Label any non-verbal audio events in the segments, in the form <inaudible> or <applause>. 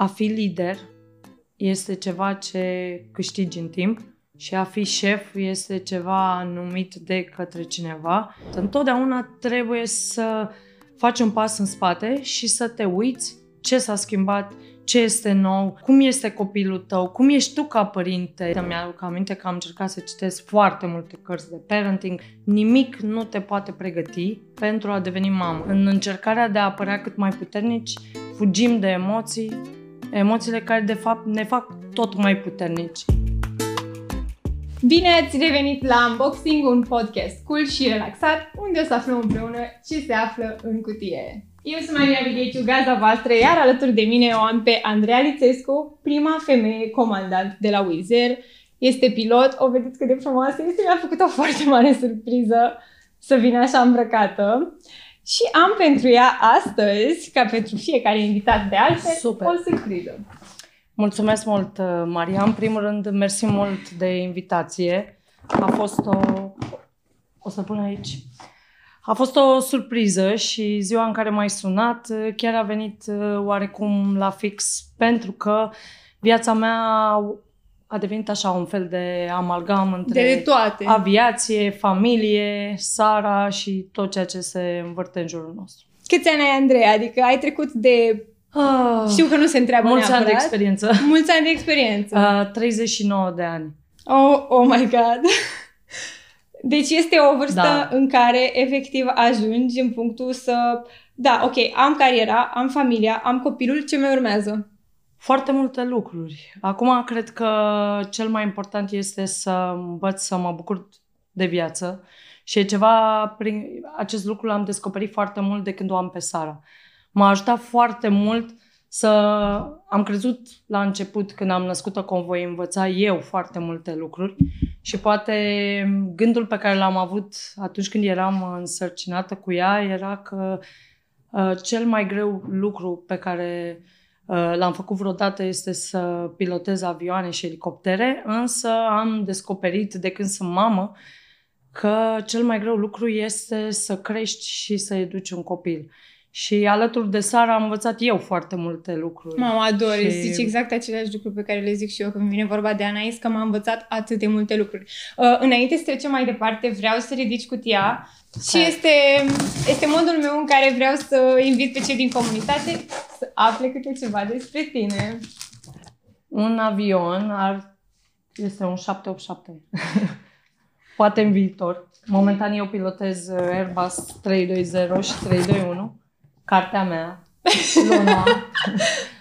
a fi lider este ceva ce câștigi în timp și a fi șef este ceva numit de către cineva. Întotdeauna trebuie să faci un pas în spate și să te uiți ce s-a schimbat, ce este nou, cum este copilul tău, cum ești tu ca părinte. Îmi aduc aminte că am încercat să citesc foarte multe cărți de parenting. Nimic nu te poate pregăti pentru a deveni mamă. În încercarea de a apărea cât mai puternici, fugim de emoții, emoțiile care de fapt ne fac tot mai puternici. Bine ați revenit la Unboxing, un podcast cool și relaxat, unde o să aflăm împreună ce se află în cutie. Eu sunt Maria Vigeciu, gazda voastră, iar alături de mine o am pe Andreea Lițescu, prima femeie comandant de la Wizz Air. Este pilot, o vedeți cât de frumoasă este, mi-a făcut o foarte mare surpriză să vină așa îmbrăcată. Și am pentru ea astăzi, ca pentru fiecare invitat de altfel, Super. o surpriză. Mulțumesc mult, Maria. În primul rând, mersi mult de invitație. A fost o... O să pun aici. A fost o surpriză și ziua în care m-ai sunat chiar a venit uh, oarecum la fix pentru că viața mea a devenit așa un fel de amalgam între de toate. aviație, familie, Sara și tot ceea ce se învârte în jurul nostru. Câți ani ai, Andrei? Adică ai trecut de... Ah, Știu că nu se întreabă Mulți neapărat. ani de experiență. Mulți ani de experiență. Uh, 39 de ani. Oh, oh my God! Deci este o vârstă da. în care efectiv ajungi în punctul să... Da, ok, am cariera, am familia, am copilul, ce mai urmează? Foarte multe lucruri. Acum cred că cel mai important este să învăț să mă bucur de viață și e ceva, prin acest lucru l-am descoperit foarte mult de când o am pe Sara. M-a ajutat foarte mult să am crezut la început când am născut-o că o voi învăța eu foarte multe lucruri și poate gândul pe care l-am avut atunci când eram însărcinată cu ea era că uh, cel mai greu lucru pe care uh, l-am făcut vreodată este să pilotez avioane și elicoptere, însă am descoperit de când sunt mamă că cel mai greu lucru este să crești și să educi un copil. Și alături de Sara am învățat eu foarte multe lucruri. Mă ador, și... zici exact aceleași lucruri pe care le zic și eu când vine vorba de Anais, că m-a învățat atât de multe lucruri. Uh, înainte să trecem mai departe, vreau să ridici cutia și este, este modul meu în care vreau să invit pe cei din comunitate să afle câte ceva despre tine. Un avion ar... este un 787. <laughs> Poate în viitor. Momentan eu pilotez Airbus 320 și 321 cartea mea, <laughs> Luna.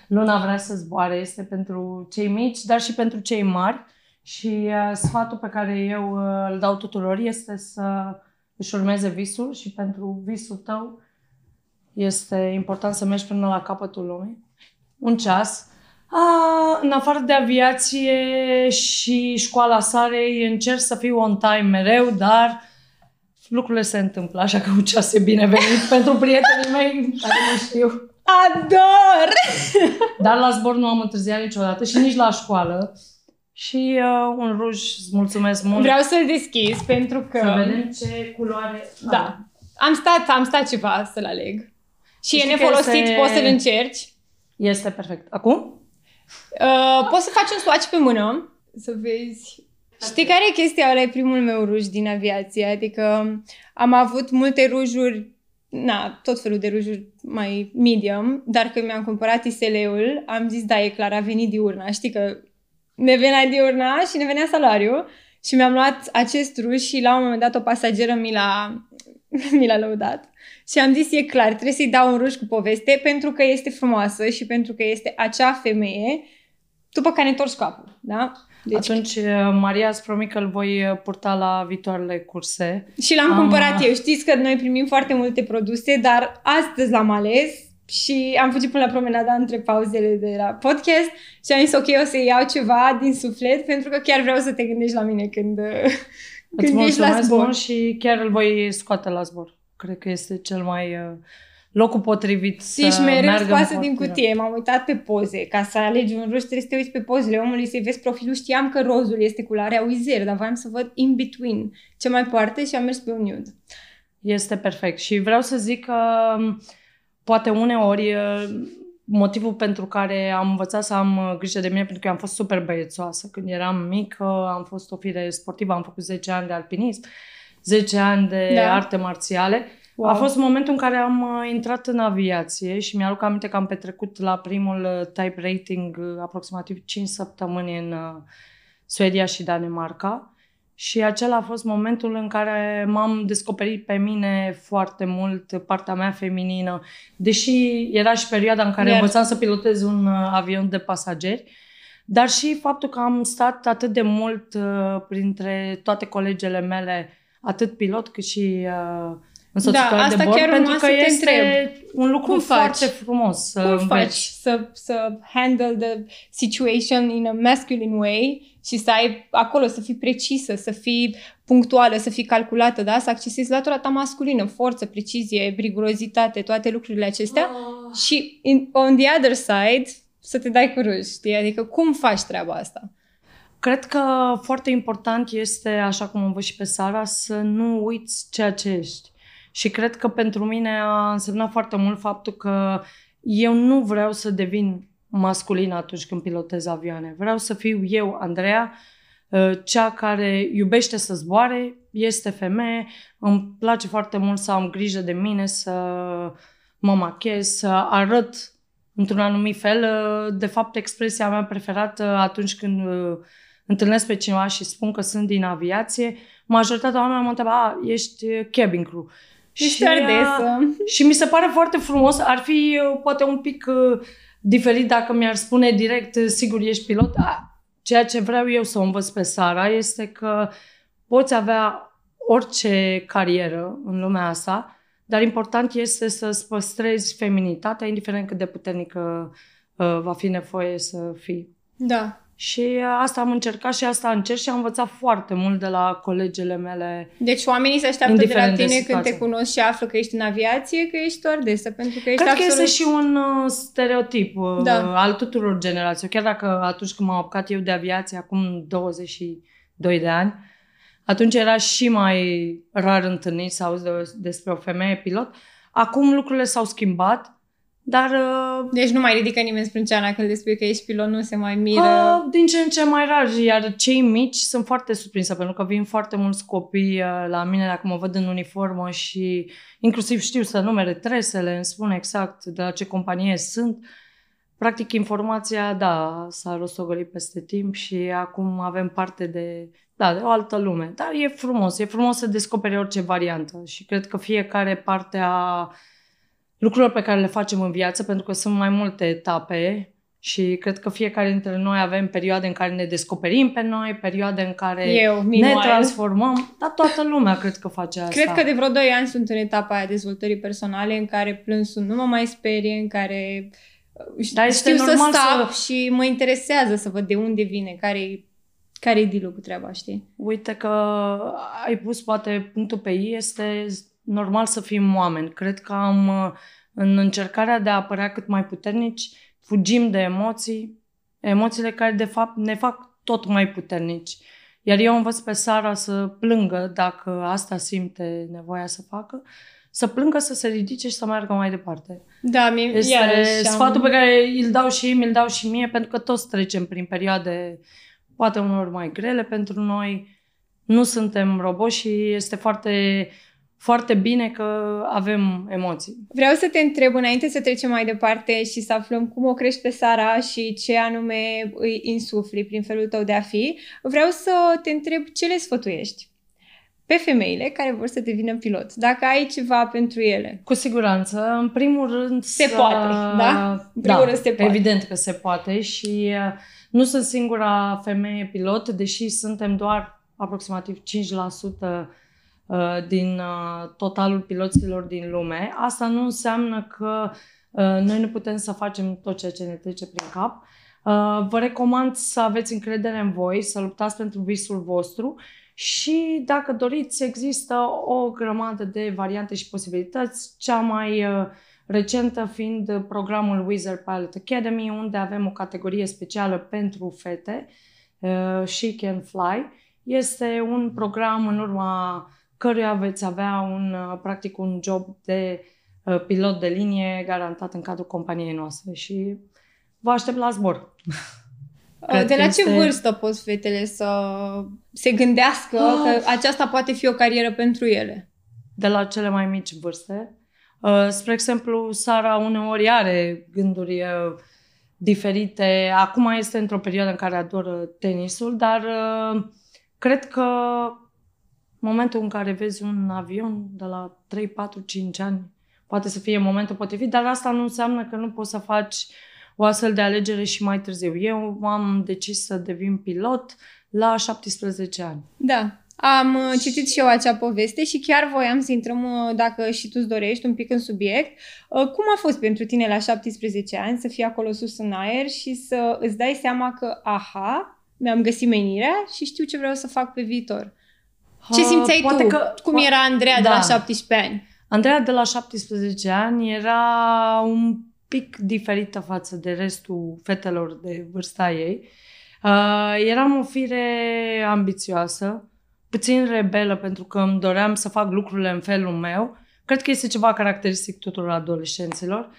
Luna vrea să zboare, este pentru cei mici, dar și pentru cei mari. Și uh, sfatul pe care eu uh, îl dau tuturor este să își urmeze visul și pentru visul tău este important să mergi până la capătul lumii. Un ceas. A, în afară de aviație și școala Sarei, încerc să fiu on time mereu, dar lucrurile se întâmplă, așa că un ceas e binevenit <laughs> pentru prietenii mei care nu știu. Ador! <laughs> Dar la zbor nu am întârziat niciodată și nici la școală. Și uh, un ruj, îți mulțumesc mult. Vreau să-l deschizi pentru că... Să vedem ce culoare... Da. Am. Am stat, am stat ceva să-l aleg. Și e nefolosit, este... poți să-l încerci. Este perfect. Acum? Uh, poți să faci un swatch pe mână, să vezi Știi care e chestia? Ăla e primul meu ruj din aviație. Adică am avut multe rujuri, na, tot felul de rujuri mai medium, dar când mi-am cumpărat ISL-ul, am zis, da, e clar, a venit diurna. Știi că ne venea diurna și ne venea salariu și mi-am luat acest ruj și la un moment dat o pasageră mi l-a, <laughs> mi l-a lăudat. Și am zis, e clar, trebuie să-i dau un ruj cu poveste pentru că este frumoasă și pentru că este acea femeie după care întorci capul, da? Deci... Atunci, uh, Maria, îți promit că îl voi uh, purta la viitoarele curse. Și l-am Am... cumpărat uh, eu. Știți că noi primim foarte multe produse, dar astăzi l-am ales și am fugit până la promenada între pauzele de la podcast și am zis, ok, o să iau ceva din suflet pentru că chiar vreau să te gândești la mine când, când ești la zbor. și chiar îl voi scoate la zbor. Cred că este cel mai... Uh locul potrivit să Ești mereu scoasă din cutie. M-am uitat pe poze. Ca să alegi un roz trebuie să te uiți pe pozele omului, să-i vezi profilul. Știam că rozul este culoarea uizer, dar voiam să văd in between ce mai poartă și am mers pe un nude. Este perfect. Și vreau să zic că poate uneori motivul pentru care am învățat să am uh, grijă de mine, pentru că am fost super băiețoasă. Când eram mică, am fost o fire sportivă, am făcut 10 ani de alpinism, 10 ani de da. arte marțiale. Wow. A fost momentul în care am uh, intrat în aviație și mi-aduc aminte că am petrecut la primul uh, type rating aproximativ 5 săptămâni în Suedia și Danemarca. Și acela a fost momentul în care m-am descoperit pe mine foarte mult, partea mea feminină. Deși era și perioada în care Iar... învățam să pilotez un uh, avion de pasageri, dar și faptul că am stat atât de mult uh, printre toate colegele mele, atât pilot cât și uh, însoțitoare da, de bord, chiar pentru că este întreb. un lucru Cum foarte faci? frumos să Cum înveți. faci să, să handle the situation in a masculine way și să ai acolo, să fii precisă, să fii punctuală, să fii calculată, da? Să accesezi latura ta masculină, forță, precizie, rigurozitate, toate lucrurile acestea oh. și in, on the other side să te dai cu râs, știi? Adică cum faci treaba asta? Cred că foarte important este, așa cum am văzut și pe Sara, să nu uiți ceea ce ești. Și cred că pentru mine a însemnat foarte mult faptul că eu nu vreau să devin masculin atunci când pilotez avioane. Vreau să fiu eu, Andreea, uh, cea care iubește să zboare, este femeie, îmi place foarte mult să am grijă de mine, să mă machez, să arăt într-un anumit fel. Uh, de fapt, expresia mea preferată atunci când uh, întâlnesc pe cineva și spun că sunt din aviație, majoritatea oamenilor mă întreabă, a, ești cabin crew. Ești și, ardesă. și mi se pare foarte frumos, ar fi poate un pic diferit dacă mi-ar spune direct, sigur, ești pilot. Ceea ce vreau eu să o învăț pe Sara este că poți avea orice carieră în lumea asta, dar important este să-ți păstrezi feminitatea, indiferent cât de puternică uh, va fi nevoie să fii. Da. Și asta am încercat și asta încerc și am învățat foarte mult de la colegele mele. Deci oamenii se așteaptă de la tine de când te cunosc și află că ești în aviație, că ești stewardesă, pentru că ești Cred absolut... că este și un uh, stereotip uh, da. al tuturor generațiilor. Chiar dacă atunci când m-am apucat eu de aviație, acum 22 de ani, atunci era și mai rar întâlnit să auzi de, despre o femeie pilot. Acum lucrurile s-au schimbat dar... Uh, deci nu mai ridică nimeni sprânceana când le spui că ești pilot, nu se mai miră? Uh, din ce în ce mai rar, iar cei mici sunt foarte surprinsă, pentru că vin foarte mulți copii uh, la mine dacă mă văd în uniformă și inclusiv știu să numere tresele, îmi spun exact de la ce companie sunt. Practic, informația, da, s-a rostogolit peste timp și acum avem parte de, da, de o altă lume. Dar e frumos, e frumos să descoperi orice variantă și cred că fiecare parte a lucrurilor pe care le facem în viață, pentru că sunt mai multe etape și cred că fiecare dintre noi avem perioade în care ne descoperim pe noi, perioade în care Eu, ne transformăm, dar toată lumea cred că face asta. Cred că de vreo 2 ani sunt în etapa aia dezvoltării personale în care plânsul nu mă mai sperie, în care uh, dar știu să stau să... și mă interesează să văd de unde vine, care care e deal cu treaba, știi? Uite că ai pus poate punctul pe ei, este normal să fim oameni. Cred că am, uh, în încercarea de a apărea cât mai puternici, fugim de emoții, emoțiile care de fapt ne fac tot mai puternici. Iar eu învăț pe Sara să plângă dacă asta simte nevoia să facă, să plângă, să se ridice și să meargă mai departe. Da, mie este iarăși sfatul am... pe care îl dau și ei, mi-l dau și mie, pentru că toți trecem prin perioade poate unor mai grele pentru noi. Nu suntem roboți și este foarte foarte bine că avem emoții. Vreau să te întreb, înainte să trecem mai departe și să aflăm cum o crești pe Sara și ce anume îi insufli prin felul tău de a fi, vreau să te întreb ce le sfătuiești pe femeile care vor să devină pilot. Dacă ai ceva pentru ele. Cu siguranță. În primul rând Se să... poate, da? În primul da, rând se poate. evident că se poate și uh, nu sunt singura femeie pilot, deși suntem doar aproximativ 5% Uh, din uh, totalul piloților din lume. Asta nu înseamnă că uh, noi nu putem să facem tot ceea ce ne trece prin cap. Vă recomand să aveți încredere în voi, să luptați pentru visul vostru și dacă doriți, există o grămadă de variante și posibilități. Cea mai recentă fiind programul Wizard Pilot Academy, unde avem o categorie specială pentru fete, She Can Fly. Este un program în urma căruia veți avea un, uh, practic un job de uh, pilot de linie garantat în cadrul companiei noastre și vă aștept la zbor. Cred <laughs> de la ce este... vârstă pot fetele să se gândească oh. că aceasta poate fi o carieră pentru ele? De la cele mai mici vârste. Uh, spre exemplu, Sara uneori are gânduri uh, diferite. Acum este într-o perioadă în care adoră tenisul, dar uh, cred că momentul în care vezi un avion de la 3, 4, 5 ani poate să fie momentul potrivit, dar asta nu înseamnă că nu poți să faci o astfel de alegere și mai târziu. Eu am decis să devin pilot la 17 ani. Da, am uh, citit și eu acea poveste și chiar voiam să intrăm, uh, dacă și tu îți dorești, un pic în subiect. Uh, cum a fost pentru tine la 17 ani să fii acolo sus în aer și să îți dai seama că, aha, mi-am găsit menirea și știu ce vreau să fac pe viitor? Ce simțeai uh, tu? Că, Cum era Andreea da. de la 17 ani? Andreea de la 17 ani era un pic diferită față de restul fetelor de vârsta ei. Uh, eram o fire ambițioasă, puțin rebelă pentru că îmi doream să fac lucrurile în felul meu. Cred că este ceva caracteristic tuturor adolescenților.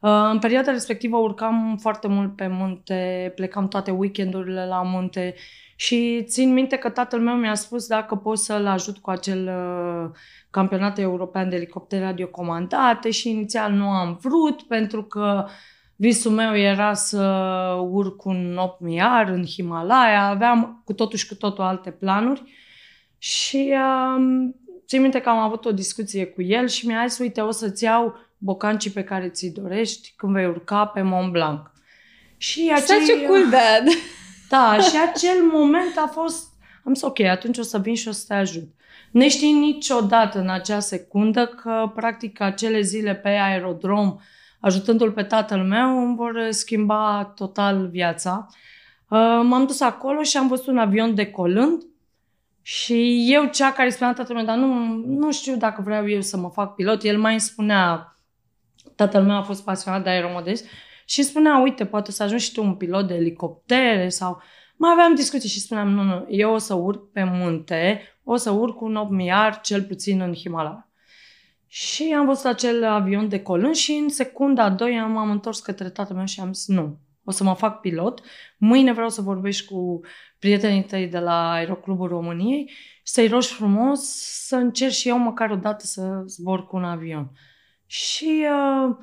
Uh, în perioada respectivă urcam foarte mult pe munte, plecam toate weekendurile la munte și țin minte că tatăl meu mi-a spus dacă pot să-l ajut cu acel uh, campionat european de elicoptere radiocomandate și inițial nu am vrut pentru că visul meu era să urc un 8000 în Himalaya, aveam cu totul și cu totul alte planuri și um, țin minte că am avut o discuție cu el și mi-a zis, uite, o să-ți iau bocancii pe care ți dorești când vei urca pe Mont Blanc. Și acei... Such a cool dad! <laughs> Da, și acel moment a fost, am zis, ok, atunci o să vin și o să te ajut. Ne știi niciodată în acea secundă că, practic, acele zile pe aerodrom, ajutându-l pe tatăl meu, îmi vor schimba total viața. Uh, m-am dus acolo și am văzut un avion decolând și eu, cea care spunea tatăl meu, dar nu, nu știu dacă vreau eu să mă fac pilot, el mai îmi spunea, tatăl meu a fost pasionat de aeromodest și spunea, uite, poate să ajungi și tu un pilot de elicoptere sau... Mai aveam discuții și spuneam, nu, nu, eu o să urc pe munte, o să urc un 8 miar, cel puțin în Himalaya. Și am văzut acel avion de colân și în secunda a doua m-am întors către tatăl meu și am zis, nu, o să mă fac pilot, mâine vreau să vorbești cu prietenii tăi de la Aeroclubul României și să-i rogi frumos să încerc și eu măcar o dată să zbor cu un avion. Și uh,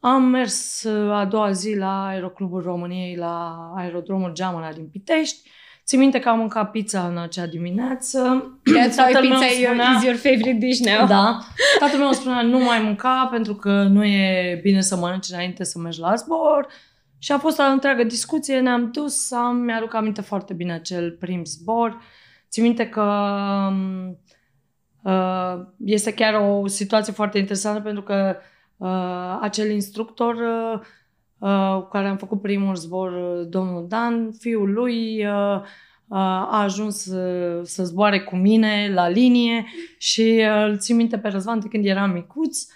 am mers uh, a doua zi la Aeroclubul României, la aerodromul Geamăla din Pitești. Țin minte că am mâncat pizza în acea dimineață. That's why pizza spunea, is your favorite dish now. Da. Tatăl meu spunea nu mai mânca pentru că nu e bine să mănânci înainte să mergi la zbor. Și a fost o întreagă discuție, ne-am dus, am, mi-aduc aminte foarte bine acel prim zbor. Țin minte că um, uh, este chiar o situație foarte interesantă pentru că uh, acel instructor uh, uh, cu care am făcut primul zbor, uh, domnul Dan, fiul lui uh, uh, a ajuns uh, să zboare cu mine la linie și uh, îl țin minte pe Răzvan de când eram micuț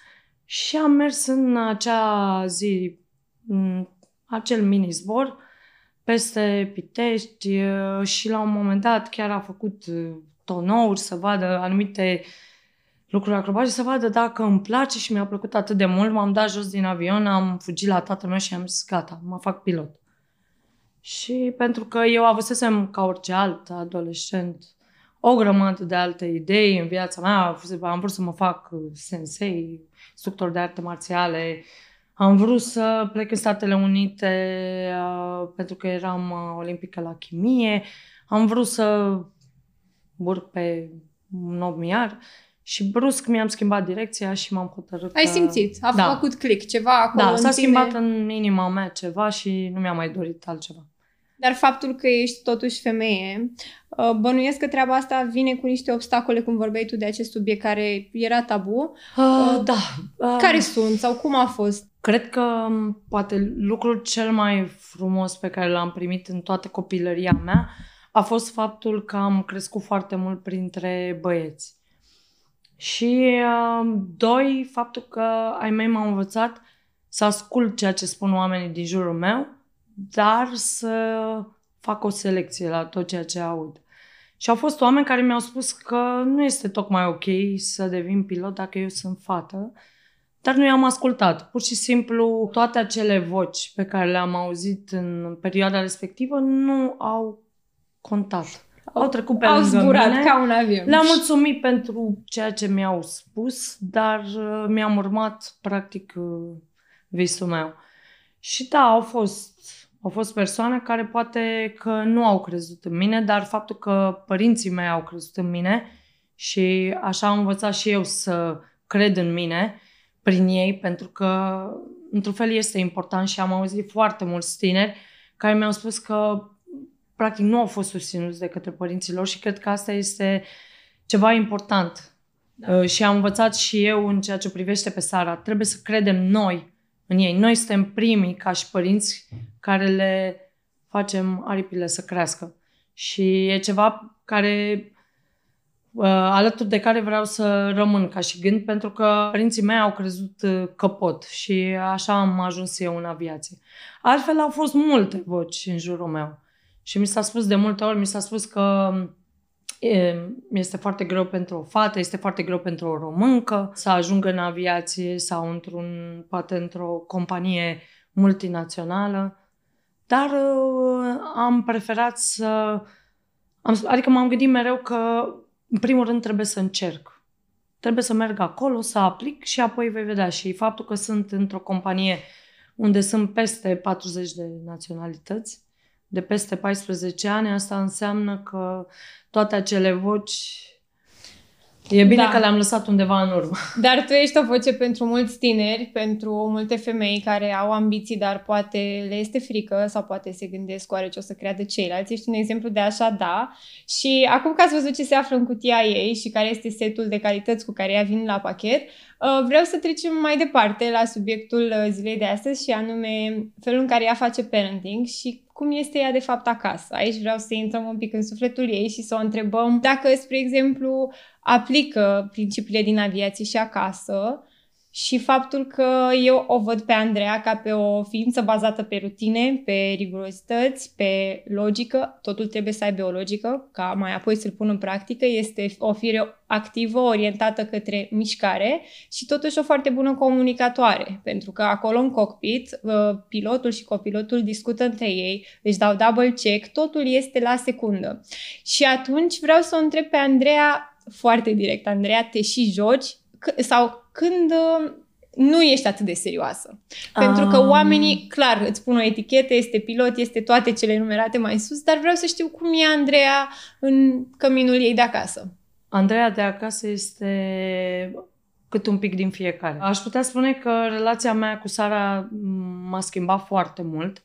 și am mers în acea zi, în acel mini zbor peste Pitești uh, și la un moment dat chiar a făcut tonouri să vadă anumite uh, lucruri acrobatice, să vadă dacă îmi place și mi-a plăcut atât de mult. M-am dat jos din avion, am fugit la tatăl meu și am zis, gata, mă fac pilot. Și pentru că eu avusesem, ca orice alt adolescent, o grămadă de alte idei în viața mea. Am vrut să mă fac sensei, instructor de arte marțiale. Am vrut să plec în Statele Unite uh, pentru că eram uh, olimpică la chimie. Am vrut să urc pe un 8 miar și brusc mi-am schimbat direcția și m-am hotărât Ai simțit, a da. făcut click, ceva acolo Da, s-a tine... schimbat în inima mea ceva și nu mi-am mai dorit altceva. Dar faptul că ești totuși femeie, uh, bănuiesc că treaba asta vine cu niște obstacole, cum vorbeai tu de acest subiect care era tabu. Uh, da. Uh, care sunt sau cum a fost? Cred că um, poate lucrul cel mai frumos pe care l-am primit în toată copilăria mea a fost faptul că am crescut foarte mult printre băieți. Și uh, doi, faptul că ai mei m-au învățat să ascult ceea ce spun oamenii din jurul meu, dar să fac o selecție la tot ceea ce aud. Și au fost oameni care mi-au spus că nu este tocmai ok să devin pilot dacă eu sunt fată, dar nu i-am ascultat. Pur și simplu, toate acele voci pe care le-am auzit în perioada respectivă nu au contat. Au trecut pe Au lângă zburat mine. ca un avion. Le-am mulțumit pentru ceea ce mi-au spus, dar uh, mi-am urmat, practic, uh, visul meu. Și da, au fost, au fost persoane care poate că nu au crezut în mine, dar faptul că părinții mei au crezut în mine și așa am învățat și eu să cred în mine prin ei, pentru că, într-un fel, este important și am auzit foarte mulți tineri care mi-au spus că practic nu au fost susținuți de către părinții lor și cred că asta este ceva important. Da. Și am învățat și eu în ceea ce privește pe Sara. Trebuie să credem noi în ei. Noi suntem primii ca și părinți care le facem aripile să crească. Și e ceva care uh, alături de care vreau să rămân ca și gând, pentru că părinții mei au crezut uh, că pot și așa am ajuns eu în aviație. Altfel au fost multe voci în jurul meu. Și mi s-a spus de multe ori, mi s-a spus că e, este foarte greu pentru o fată, este foarte greu pentru o româncă să ajungă în aviație sau într-un, poate într-o companie multinațională. Dar uh, am preferat să... Am, adică m-am gândit mereu că, în primul rând, trebuie să încerc. Trebuie să merg acolo, să aplic și apoi vei vedea. Și faptul că sunt într-o companie unde sunt peste 40 de naționalități, de peste 14 ani, asta înseamnă că toate acele voci E bine da. că le-am lăsat undeva în urmă. <laughs> Dar tu ești o voce pentru mulți tineri, pentru multe femei care au ambiții, dar poate le este frică sau poate se gândesc oare ce o să creadă ceilalți. Ești un exemplu de așa, da. Și acum că ați văzut ce se află în cutia ei și care este setul de calități cu care ea vin la pachet, uh, vreau să trecem mai departe la subiectul uh, zilei de astăzi și anume felul în care ea face parenting și cum este ea de fapt acasă. Aici vreau să intrăm un pic în sufletul ei și să o întrebăm dacă, spre exemplu, aplică principiile din aviație și acasă și faptul că eu o văd pe Andreea ca pe o ființă bazată pe rutine, pe rigurozități, pe logică, totul trebuie să aibă o logică, ca mai apoi să-l pun în practică, este o fire activă, orientată către mișcare și totuși o foarte bună comunicatoare, pentru că acolo în cockpit uh, pilotul și copilotul discută între ei, își dau double check, totul este la secundă. Și atunci vreau să o întreb pe Andreea foarte direct, Andreea, te și joci sau când uh, nu ești atât de serioasă. Pentru că oamenii, clar, îți pun o etichetă, este pilot, este toate cele enumerate mai sus, dar vreau să știu cum e Andreea în căminul ei de acasă. Andreea de acasă este cât un pic din fiecare. Aș putea spune că relația mea cu Sara m-a schimbat foarte mult.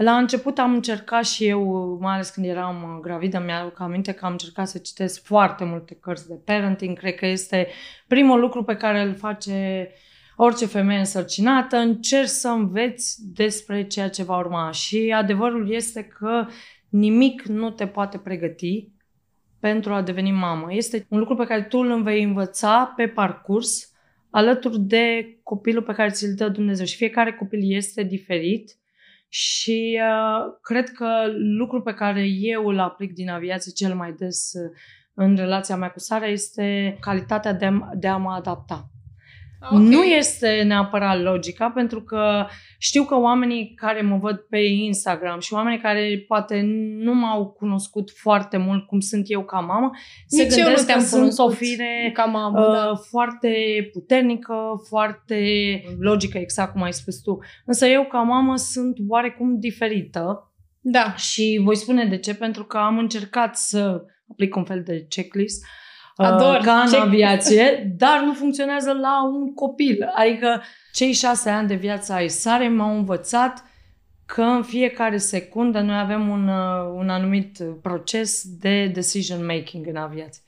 La început am încercat și eu, mai ales când eram gravidă, mi-aduc aminte că am încercat să citesc foarte multe cărți de parenting. Cred că este primul lucru pe care îl face orice femeie însărcinată. Încerci să înveți despre ceea ce va urma. Și adevărul este că nimic nu te poate pregăti pentru a deveni mamă. Este un lucru pe care tu îl vei învăța pe parcurs alături de copilul pe care ți-l dă Dumnezeu. Și fiecare copil este diferit și uh, cred că lucrul pe care eu îl aplic din aviație cel mai des uh, în relația mea cu Sara este calitatea de, de a mă adapta. Okay. Nu este neapărat logica, pentru că știu că oamenii care mă văd pe Instagram și oamenii care poate nu m-au cunoscut foarte mult cum sunt eu ca mamă, Nici se gândesc eu nu că sunt o fire ca mamă, uh, da. foarte puternică, foarte logică, exact cum ai spus tu. Însă eu ca mamă sunt oarecum diferită Da. și voi spune de ce, pentru că am încercat să aplic un fel de checklist Ador. uh, ca în Ce- aviație, dar nu funcționează la un copil. Adică cei șase ani de viață ai sare m-au învățat că în fiecare secundă noi avem un, uh, un anumit proces de decision making în aviație.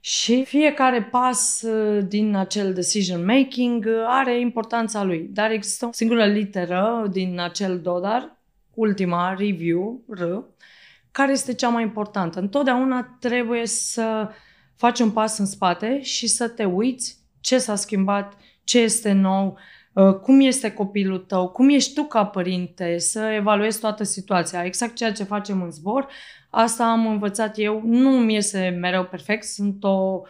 Și fiecare pas uh, din acel decision making uh, are importanța lui. Dar există o singură literă din acel dodar, ultima, review, R, care este cea mai importantă. Întotdeauna trebuie să faci un pas în spate și să te uiți ce s-a schimbat, ce este nou, uh, cum este copilul tău, cum ești tu ca părinte, să evaluezi toată situația. Exact ceea ce facem în zbor, asta am învățat eu. Nu mi iese mereu perfect, sunt o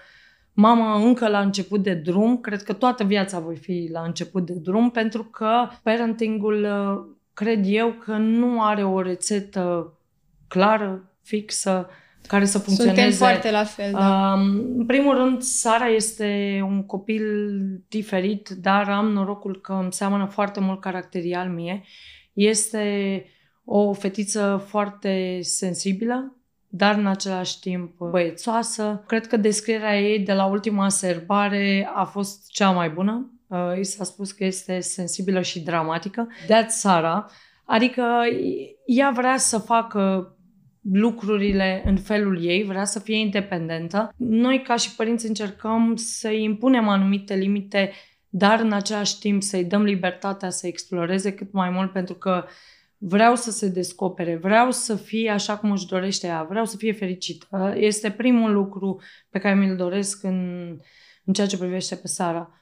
mamă încă la început de drum, cred că toată viața voi fi la început de drum, pentru că parentingul, uh, cred eu, că nu are o rețetă clară, fixă, care să funcționeze. Suntem foarte la fel, da. în primul rând, Sara este un copil diferit, dar am norocul că îmi seamănă foarte mult caracterial mie. Este o fetiță foarte sensibilă, dar în același timp băiețoasă. Cred că descrierea ei de la ultima serbare a fost cea mai bună. Uh, I s-a spus că este sensibilă și dramatică. That's Sara. Adică ea vrea să facă lucrurile în felul ei, vrea să fie independentă. Noi, ca și părinți, încercăm să-i impunem anumite limite, dar în același timp să-i dăm libertatea să exploreze cât mai mult, pentru că vreau să se descopere, vreau să fie așa cum își dorește ea, vreau să fie fericită. Este primul lucru pe care mi-l doresc în, în ceea ce privește pe Sara.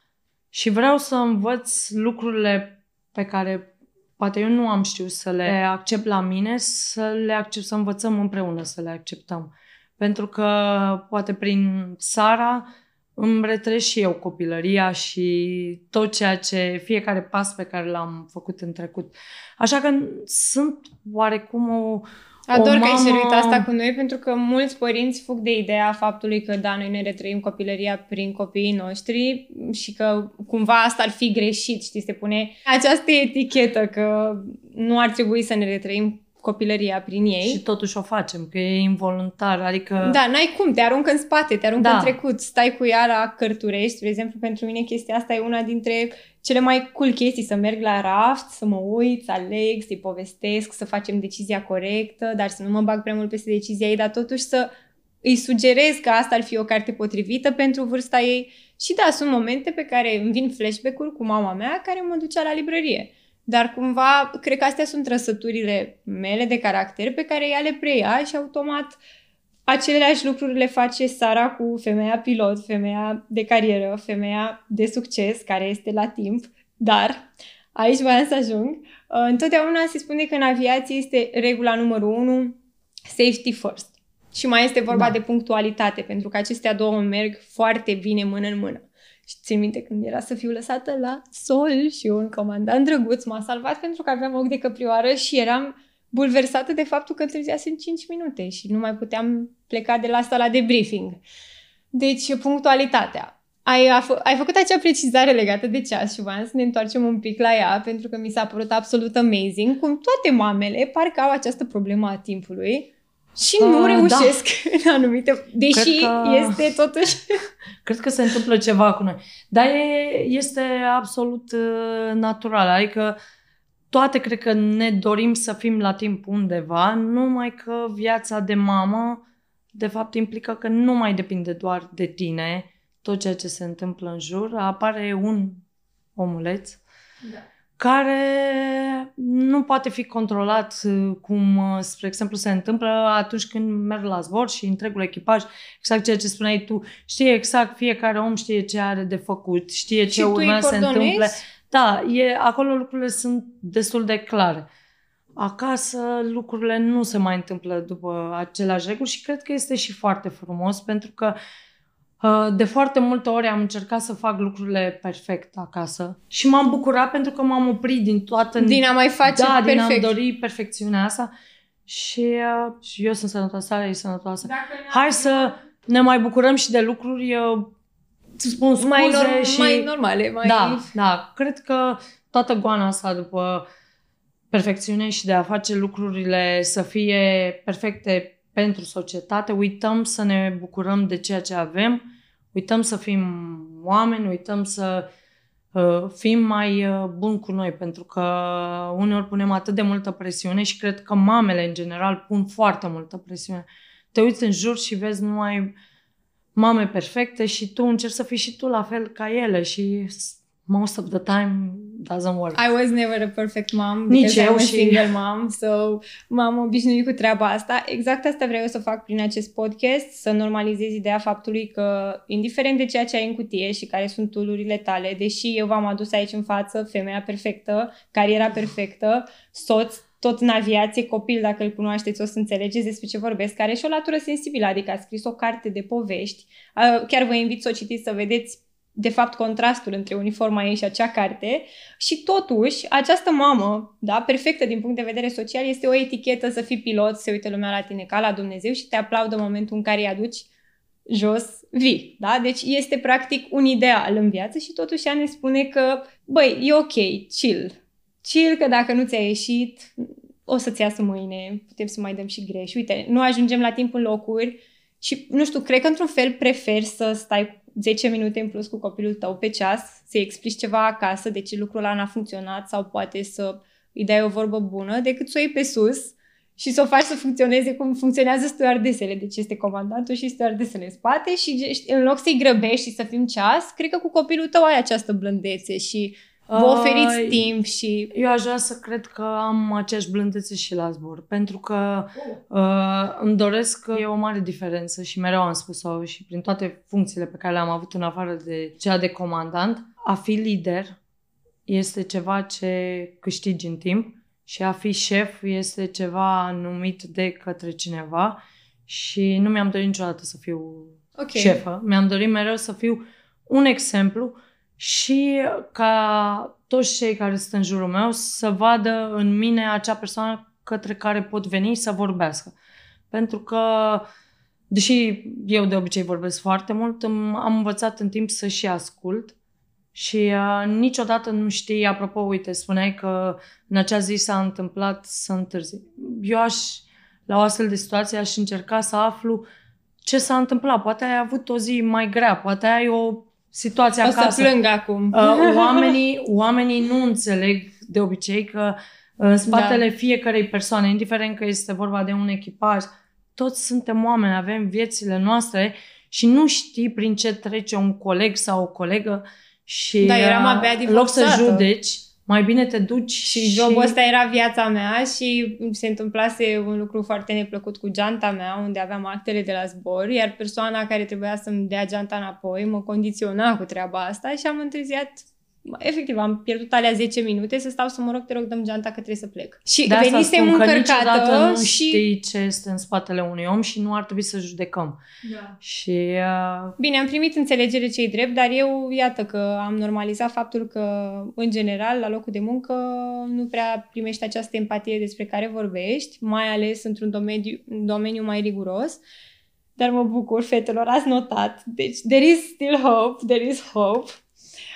Și vreau să învăț lucrurile pe care poate eu nu am știut să le accept la mine, să le accept, să învățăm împreună să le acceptăm. Pentru că poate prin Sara îmi retresc și eu copilăria și tot ceea ce, fiecare pas pe care l-am făcut în trecut. Așa că sunt oarecum o, Ador o că ai mamă... șeruit asta cu noi, pentru că mulți părinți fug de ideea faptului că, da, noi ne retrăim copilăria prin copiii noștri și că cumva asta ar fi greșit, știi, se pune această etichetă că nu ar trebui să ne retrăim copilăria prin ei. Și totuși o facem, că e involuntar, adică... Da, n-ai cum, te aruncă în spate, te aruncă da. în trecut, stai cu ea la cărturești, de exemplu, pentru mine chestia asta e una dintre cele mai cool chestii, să merg la raft, să mă uit, să aleg, să-i povestesc, să facem decizia corectă, dar să nu mă bag prea mult peste decizia ei, dar totuși să îi sugerez că asta ar fi o carte potrivită pentru vârsta ei. Și da, sunt momente pe care îmi vin flashback-uri cu mama mea care mă ducea la librărie. Dar cumva, cred că astea sunt trăsăturile mele de caracter pe care ea le preia și automat aceleași lucruri le face Sara cu femeia pilot, femeia de carieră, femeia de succes, care este la timp. Dar, aici voiam să ajung, uh, întotdeauna se spune că în aviație este regula numărul 1, safety first. Și mai este vorba da. de punctualitate, pentru că acestea două merg foarte bine mână în mână. Și țin minte când era să fiu lăsată la sol și un comandant drăguț m-a salvat pentru că aveam ochi de căprioară și eram bulversată de faptul că întârziasem 5 minute și nu mai puteam pleca de la sala de briefing. Deci, punctualitatea. Ai, f- ai făcut acea precizare legată de ceas și voiam să ne întoarcem un pic la ea, pentru că mi s-a părut absolut amazing cum toate mamele parcă au această problemă a timpului și nu uh, reușesc da. în anumite... Deși că, este totuși... <laughs> Cred că se întâmplă ceva cu noi. Dar e, este absolut uh, natural. Adică toate cred că ne dorim să fim la timp undeva, numai că viața de mamă de fapt implică că nu mai depinde doar de tine tot ceea ce se întâmplă în jur. Apare un omuleț da care nu poate fi controlat uh, cum, uh, spre exemplu, se întâmplă atunci când merg la zbor și întregul echipaj, exact ceea ce spuneai tu, știe exact, fiecare om știe ce are de făcut, știe ce urmează să se întâmple. Da, e, acolo lucrurile sunt destul de clare. Acasă lucrurile nu se mai întâmplă după aceleași reguli și cred că este și foarte frumos pentru că uh, Uh, de foarte multe ori am încercat să fac lucrurile perfect acasă și m-am bucurat pentru că m-am oprit din toată... Din a mai face da, perfect. din a dori perfecțiunea asta și, uh, și eu sunt sănătoasă, e sănătoasă. Hai să ne mai bucurăm și de lucruri, uh, spun scuze mai, norm- și... mai normale. Mai... Da, da. Cred că toată goana asta după perfecțiune și de a face lucrurile să fie perfecte pentru societate, uităm să ne bucurăm de ceea ce avem, uităm să fim oameni, uităm să uh, fim mai uh, buni cu noi, pentru că uneori punem atât de multă presiune și cred că mamele în general pun foarte multă presiune. Te uiți în jur și vezi numai mame perfecte și tu încerci să fii și tu la fel ca ele și most of the time doesn't work. I was never a perfect mom Nici eu I'm și... single mom, so m-am obișnuit cu treaba asta. Exact asta vreau să fac prin acest podcast, să normalizez ideea faptului că, indiferent de ceea ce ai în cutie și care sunt tulurile tale, deși eu v-am adus aici în față femeia perfectă, cariera perfectă, soț tot în aviație, copil, dacă îl cunoașteți, o să înțelegeți despre ce vorbesc, care și o latură sensibilă, adică a scris o carte de povești. Chiar vă invit să o citiți să vedeți de fapt contrastul între uniforma ei și acea carte și totuși această mamă, da, perfectă din punct de vedere social, este o etichetă să fii pilot, se uită lumea la tine ca la Dumnezeu și te aplaudă în momentul în care îi aduci jos vii, da? Deci este practic un ideal în viață și totuși ea ne spune că, băi, e ok, chill. Chill că dacă nu ți-a ieșit, o să-ți iasă mâine, putem să mai dăm și greș. Uite, nu ajungem la timp în locuri și, nu știu, cred că într-un fel prefer să stai 10 minute în plus cu copilul tău pe ceas, să-i explici ceva acasă, de ce lucrul ăla n-a funcționat sau poate să îi dai o vorbă bună, decât să o iei pe sus și să o faci să funcționeze cum funcționează stewardesele. Deci este comandantul și stewardesele în spate și în loc să-i grăbești și să fim ceas, cred că cu copilul tău ai această blândețe și Vă oferiți uh, timp și... Eu aș vrea să cred că am aceeași blândețe și la zbor, pentru că uh, îmi doresc că e o mare diferență și mereu am spus-o și prin toate funcțiile pe care le-am avut în afară de cea de comandant, a fi lider este ceva ce câștigi în timp și a fi șef este ceva numit de către cineva și nu mi-am dorit niciodată să fiu okay. șefă. Mi-am dorit mereu să fiu un exemplu și ca toți cei care sunt în jurul meu să vadă în mine acea persoană către care pot veni să vorbească. Pentru că, deși eu de obicei vorbesc foarte mult, am învățat în timp să și ascult și uh, niciodată nu știi, apropo, uite, spuneai că în acea zi s-a întâmplat să întârzi. Eu aș, la o astfel de situație, aș încerca să aflu ce s-a întâmplat. Poate ai avut o zi mai grea, poate ai o situație o acasă. O să plâng acum. Uh, <laughs> oamenii, oamenii nu înțeleg de obicei că în spatele da. fiecarei persoane, indiferent că este vorba de un echipaj, toți suntem oameni, avem viețile noastre și nu știi prin ce trece un coleg sau o colegă și da, eram abia în loc să judeci, mai bine te duci și... Și jobul ăsta era viața mea și se întâmplase un lucru foarte neplăcut cu geanta mea, unde aveam actele de la zbor, iar persoana care trebuia să-mi dea geanta înapoi mă condiționa cu treaba asta și am întârziat efectiv, am pierdut alea 10 minute să stau să mă rog, te rog, dăm geanta că trebuie să plec. Și de venisem încărcată nu și... știi ce este în spatele unui om și nu ar trebui să judecăm. Da. Și... Uh... Bine, am primit înțelegere cei drept, dar eu, iată că am normalizat faptul că, în general, la locul de muncă nu prea primești această empatie despre care vorbești, mai ales într-un domeniu, domeniu mai riguros. Dar mă bucur, fetelor, ați notat. Deci, there is still hope, there is hope.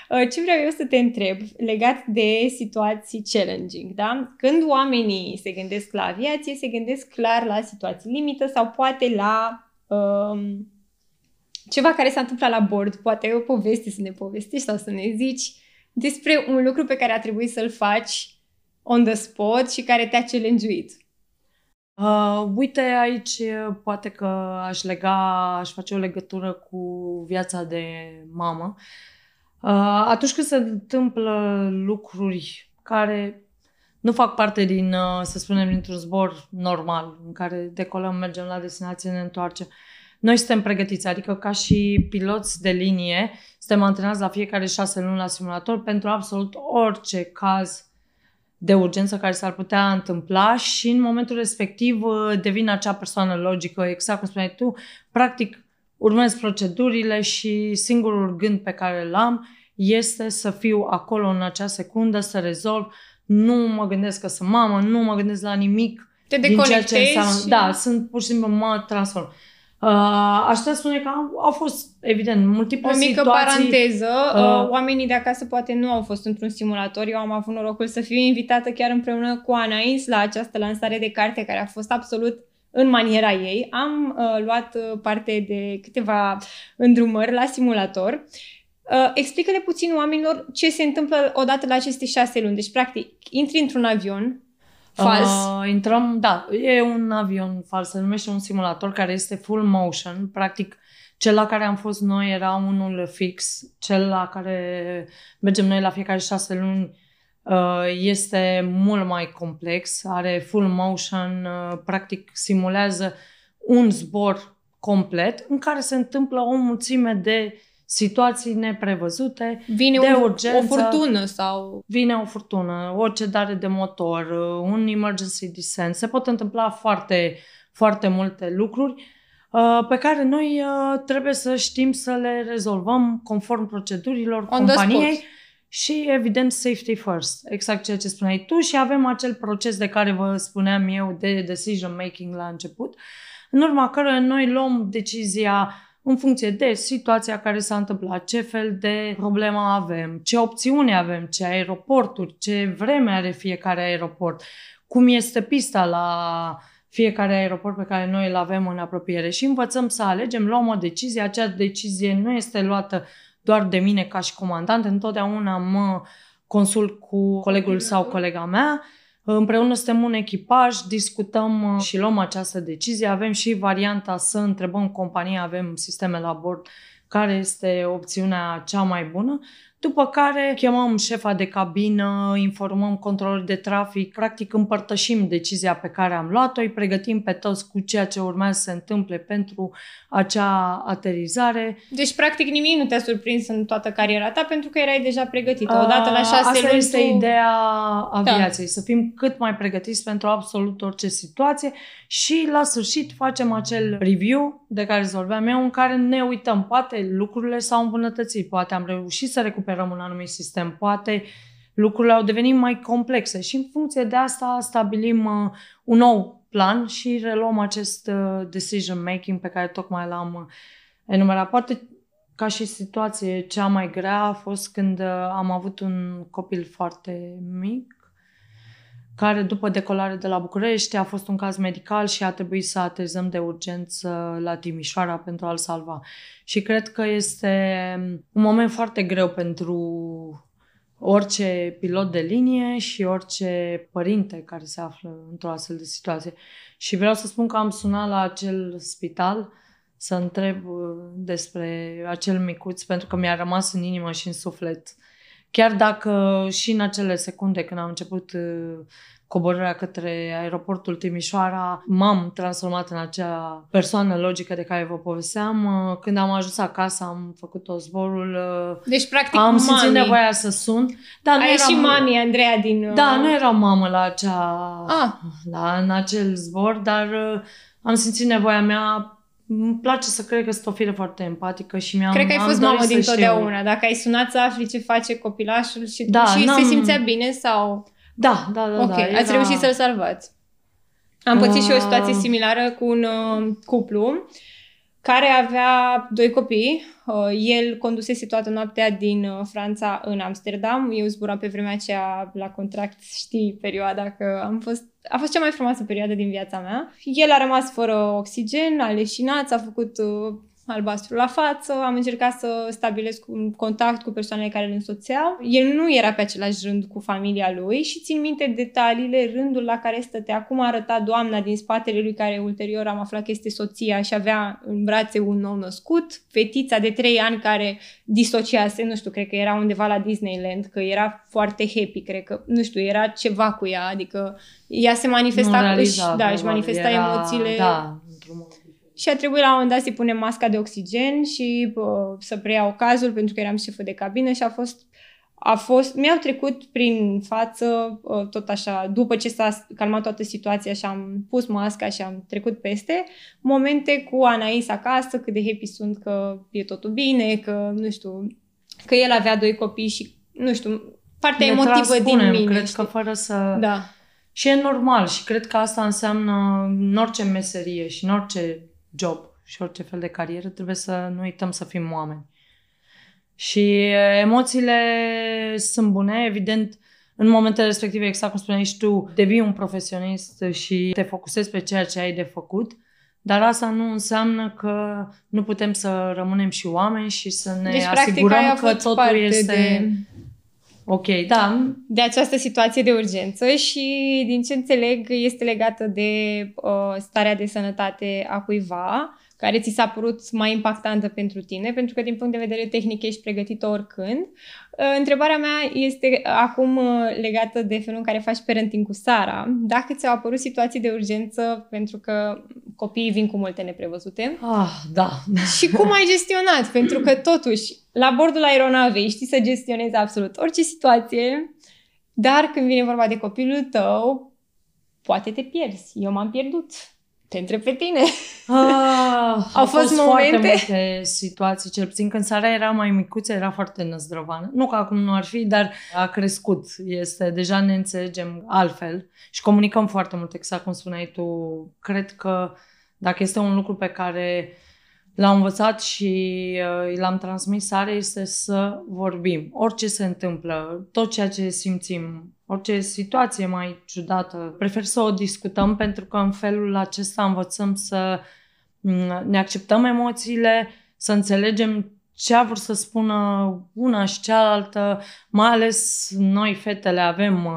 Uh, ce vreau eu să te întreb legat de situații challenging, da? Când oamenii se gândesc la aviație, se gândesc clar la situații limită sau poate la um, ceva care s-a întâmplat la bord, poate ai o poveste să ne povestești sau să ne zici despre un lucru pe care a trebuit să-l faci on the spot și care te-a challenge-uit. Uh, uite, aici poate că aș lega, aș face o legătură cu viața de mamă. Uh, Uh, atunci când se întâmplă lucruri care nu fac parte din, uh, să spunem, dintr-un zbor normal, în care decolăm, mergem la destinație, ne întoarcem, noi suntem pregătiți, adică ca și piloți de linie, suntem antrenați la fiecare șase luni la simulator pentru absolut orice caz de urgență care s-ar putea întâmpla și în momentul respectiv uh, devin acea persoană logică, exact cum spuneai tu, practic urmez procedurile și singurul gând pe care îl am este să fiu acolo în acea secundă, să rezolv. Nu mă gândesc că sunt mamă, nu mă gândesc la nimic Te din ceea ce înseamnă. Și... Da, sunt pur și simplu mă transform. Uh, aș putea spune că au, au fost, evident, multiple O mică situații. paranteză, uh, uh, oamenii de acasă poate nu au fost într-un simulator. Eu am avut norocul să fiu invitată chiar împreună cu Anais la această lansare de carte care a fost absolut în maniera ei. Am uh, luat uh, parte de câteva îndrumări la simulator. Uh, explică-le puțin oamenilor ce se întâmplă odată la aceste șase luni. Deci, practic, intri într-un avion fals. Uh, intrăm, da, e un avion fals, se numește un simulator care este full motion. Practic, cel la care am fost noi era unul fix, cel la care mergem noi la fiecare șase luni Uh, este mult mai complex, are full motion, uh, practic simulează un zbor complet în care se întâmplă o mulțime de situații neprevăzute, Vine de un, urgență. o furtună sau... vine o furtună, o cedare de motor, un emergency descent. Se pot întâmpla foarte, foarte multe lucruri uh, pe care noi uh, trebuie să știm să le rezolvăm conform procedurilor On the companiei spot. Și, evident, safety first. Exact ceea ce spuneai tu și avem acel proces de care vă spuneam eu de decision making la început, în urma căruia noi luăm decizia în funcție de situația care s-a întâmplat, ce fel de problemă avem, ce opțiune avem, ce aeroporturi, ce vreme are fiecare aeroport, cum este pista la fiecare aeroport pe care noi îl avem în apropiere și învățăm să alegem, luăm o decizie. Acea decizie nu este luată doar de mine ca și comandant, întotdeauna mă consult cu colegul sau colega mea. Împreună suntem un echipaj, discutăm uh, și luăm această decizie. Avem și varianta să întrebăm compania, avem sisteme la bord, care este opțiunea cea mai bună. După care chemăm șefa de cabină, informăm controlul de trafic, practic împărtășim decizia pe care am luat-o, îi pregătim pe toți cu ceea ce urmează să se întâmple pentru acea aterizare. Deci, practic, nimic nu te-a surprins în toată cariera ta pentru că erai deja pregătită. Odată la A, șase Asta luni este tu... ideea aviației, da. să fim cât mai pregătiți pentru absolut orice situație și la sfârșit facem acel review de care îți vorbeam eu, în care ne uităm, poate lucrurile s-au îmbunătățit, poate am reușit să recuperăm un anumit sistem, poate lucrurile au devenit mai complexe și în funcție de asta stabilim uh, un nou plan și reluăm acest uh, decision making pe care tocmai l-am uh, enumerat. Poate ca și situație cea mai grea a fost când uh, am avut un copil foarte mic care după decolare de la București a fost un caz medical și a trebuit să aterizăm de urgență la Timișoara pentru a-l salva. Și cred că este un moment foarte greu pentru orice pilot de linie și orice părinte care se află într-o astfel de situație. Și vreau să spun că am sunat la acel spital să întreb uh, despre acel micuț pentru că mi-a rămas în inimă și în suflet. Chiar dacă și în acele secunde când am început uh, coborârea către aeroportul Timișoara, m-am transformat în acea persoană logică de care vă povesteam. Uh, Când am ajuns acasă, am făcut tot zborul. uh, Deci, practic, Am simțit mami. nevoia să sun. Dar nu Ai eram, și mami, Andreea, din... uh, Da, nu eram mamă la acea, Ah. la, în acel zbor, dar uh, am simțit nevoia mea. Îmi place să cred că sunt o fire foarte empatică și mi-am Cred că ai am fost dorit mamă să din știu. totdeauna. Dacă ai sunat să afli ce face copilașul și, Da, și se n-am- simțea bine sau... Da, da, da. ok, da, ați era- reușit să-l salvați. Am pățit și o situație Ah. similară cu un uh, cuplu care avea doi copii. Uh, el condusese toată noaptea din uh, Franța în Amsterdam. Eu zburam pe vremea aceea la contract, știi, perioada că am fost... A fost cea mai frumoasă perioadă din viața mea. El a rămas fără oxigen, a leșinat, a făcut uh, albastru la față, am încercat să stabilesc un contact cu persoanele care îl însoțeau. El nu era pe același rând cu familia lui și țin minte detaliile, rândul la care stătea, cum arăta doamna din spatele lui, care ulterior am aflat că este soția și avea în brațe un nou născut, fetița de trei ani care disociase, nu știu, cred că era undeva la Disneyland, că era foarte happy, cred că, nu știu, era ceva cu ea, adică ea se manifesta, Nu își, realiza, da, își probabil, manifesta era- emoțiile Da, într-un mod diferit. Și a trebuit la un moment dat să-i punem masca de oxigen și bă, să preiau cazul pentru că eram șefă de cabină și a fost a fost, mi-au trecut prin față, ă, tot așa, după ce s-a calmat toată situația și am pus masca și am trecut peste, momente cu Anais acasă, cât de happy sunt că e totul bine, că, nu știu, că el avea doi copii și, nu știu, partea Ne emotivă din transpunem, mine. Cred știi? că fără să... Da. Și e normal și cred că asta înseamnă în orice meserie și în orice job și orice fel de carieră trebuie să nu uităm să fim oameni. Și e, emoțiile sunt bune, evident, în momentele respective, exact cum spuneai și tu, devii un profesionist și te focusezi pe ceea ce ai de făcut, dar asta nu înseamnă că nu putem să rămânem și oameni și să ne Deci, practic, asigurăm aia a că fost totul parte este de... ok. Da, de această situație de urgență și, din ce înțeleg, este legată de uh, starea de sănătate a cuiva care ți s-a părut mai impactantă pentru tine, pentru că din punct de vedere tehnic ești pregătită oricând. Uh, întrebarea mea este acum uh, legată de felul în care faci parenting cu Sara. Dacă ți-au apărut situații de urgență, pentru că copiii vin cu multe neprevăzute. Ah, da. <laughs> Și cum ai gestionat? Pentru că totuși, la bordul aeronavei știi să gestionezi absolut orice situație, dar când vine vorba de copilul tău, poate te pierzi. Eu m-am pierdut. Te întreb pe tine. Ah, <laughs> Au fost fost momente? foarte multe situații, cel puțin când Sara era mai micuță, era foarte năzdrăvană. Nu că acum nu ar fi, dar a crescut. Este, deja ne înțelegem altfel și comunicăm foarte mult, exact cum spuneai tu. Cred că dacă este un lucru pe care l-am învățat și uh, l-am transmis Sare este să vorbim. Orice se întâmplă, tot ceea ce simțim, orice situație mai ciudată, prefer să o discutăm pentru că în felul acesta învățăm să mm, ne acceptăm emoțiile, să înțelegem ce a vrut să spună una și cealaltă, mai ales noi fetele avem uh,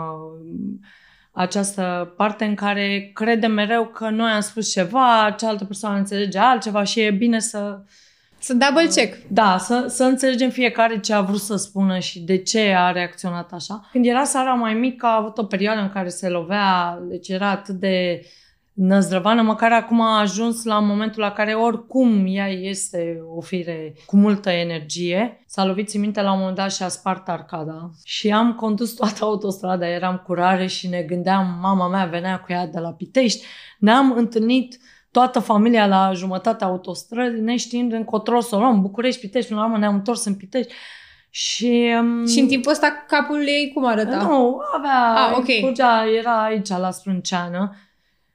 această parte în care credem mereu că noi am spus ceva, cealaltă persoană înțelege altceva și e bine să, Să double check. da, să, să înțelegem fiecare ce a vrut să spună și de ce a reacționat așa. Când era Sara mai mică, a avut o perioadă în care se lovea, deci era atât de năzdrăvană, măcar acum a ajuns la momentul la care oricum ea este o fire cu multă energie. S-a lovit, țin minte, la un moment dat și a spart arcada. Și am condus toată autostrada, eram cu rare și ne gândeam, mama mea venea cu ea de la Pitești. Ne-am întâlnit toată familia la jumătatea autostrăzii, neștiind încotro să o luăm, București, Pitești, până la urmă ne-am întors în Pitești. Și, um, Și în timpul ăsta capul ei cum arăta? nu, avea, Ah, ok. curgea, era aici la sprânceană.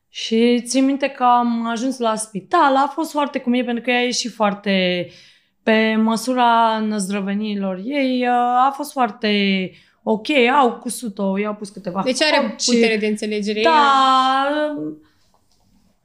Și țin minte că am ajuns la spital, a fost foarte cu mine pentru că ea e și foarte pe măsura năzdrăveniilor ei, a fost foarte ok, au cusut-o, i-au pus câteva Deci are coci. putere de înțelegere. Da.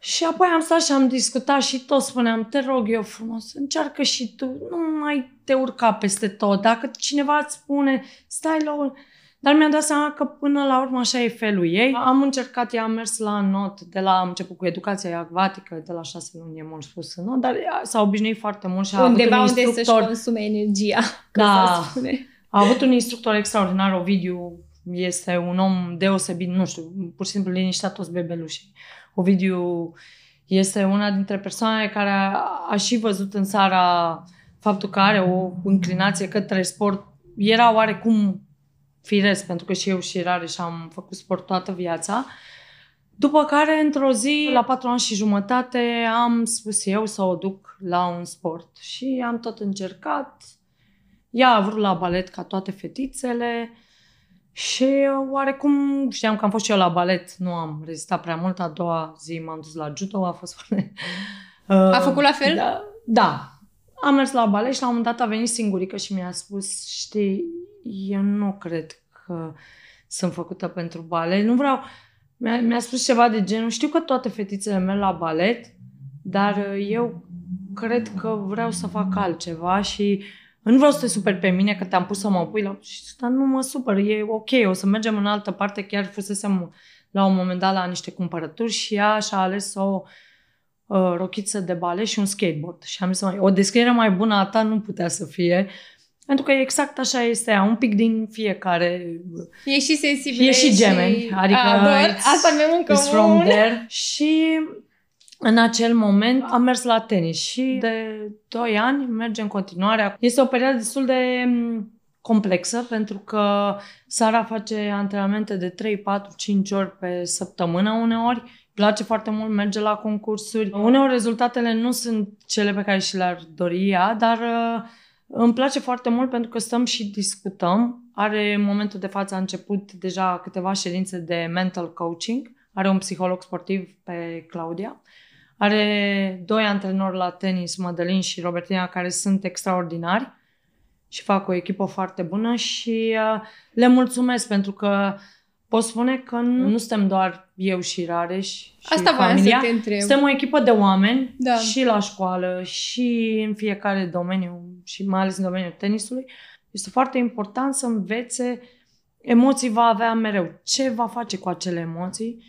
Și apoi am stat și am discutat și tot spuneam, te rog eu frumos, încearcă și tu, nu mai te urca peste tot. Dacă cineva îți spune, stai la o... Dar mi-am dat seama că până la urmă așa e felul ei. Am încercat, ea am mers la not, de la, am început cu educația acvatică, de la șase luni e mult spus în not, dar ea s-a obișnuit foarte mult și a Undeva avut un unde să-și instructor. consume energia. <laughs> Da. Cum se spune. A avut un instructor extraordinar, Ovidiu, este un om deosebit, nu știu, pur și simplu liniștea toți bebelușii. Ovidiu este una dintre persoanele care a, a și văzut în Sara faptul că are o înclinație către sport. Era oarecum firesc, pentru că și eu și Rare și am făcut sport toată viața. După care, într-o zi, la patru ani și jumătate, am spus eu să o duc la un sport. Și am tot încercat. Ea a vrut la balet ca toate fetițele și oarecum știam că am fost și eu la balet, nu am rezistat prea mult. A doua zi m-am dus la judo, a fost <laughs> foarte... A făcut la fel? Da, da. Am mers la balet și la un moment dat a venit singurică și mi-a spus, știi, eu nu cred că sunt făcută pentru balet. Nu vreau... Mi-a, mi-a spus ceva de genul, știu că toate fetițele merg la balet, dar uh, eu cred că vreau să fac altceva și nu vreau să te super pe mine că te-am pus să mă pui la... Și zic, Dar nu mă supăr, e ok, o să mergem în altă parte. Chiar fusesem la un moment dat la niște cumpărături și ea și-a ales o uh, rochiță de balet și un skateboard. Și am zis, "Mai, o descriere mai bună a ta nu putea să fie. Pentru că exact așa este ea, un pic din fiecare. E și sensibilă. E și gemeni, adică Ador. it's- Asta avem în Is from comun. there. <laughs> Și în acel moment am mers la tenis și de 2 ani merge în continuare. Este o perioadă destul de m, complexă pentru că Sara face antrenamente de 3, 4, 5 ori pe săptămână uneori. Îi place foarte mult, merge la concursuri. Uneori rezultatele nu sunt cele pe care și le-ar dori ea, dar uh, îmi place foarte mult pentru că stăm și discutăm. Are în momentul de față a început deja câteva ședințe de mental coaching. Are un psiholog sportiv pe Claudia. Are doi antrenori la tenis, Mădălin și Robertina, care sunt extraordinari și fac o echipă foarte bună și uh, le mulțumesc pentru că pot spune că nu, nu suntem doar eu și Rareș și Asta voiam familia. să te întreb. Suntem o echipă de oameni Da. și la școală și în fiecare domeniu și mai ales în domeniul tenisului. Este foarte important să învețe emoții va avea mereu. Ce va face cu acele emoții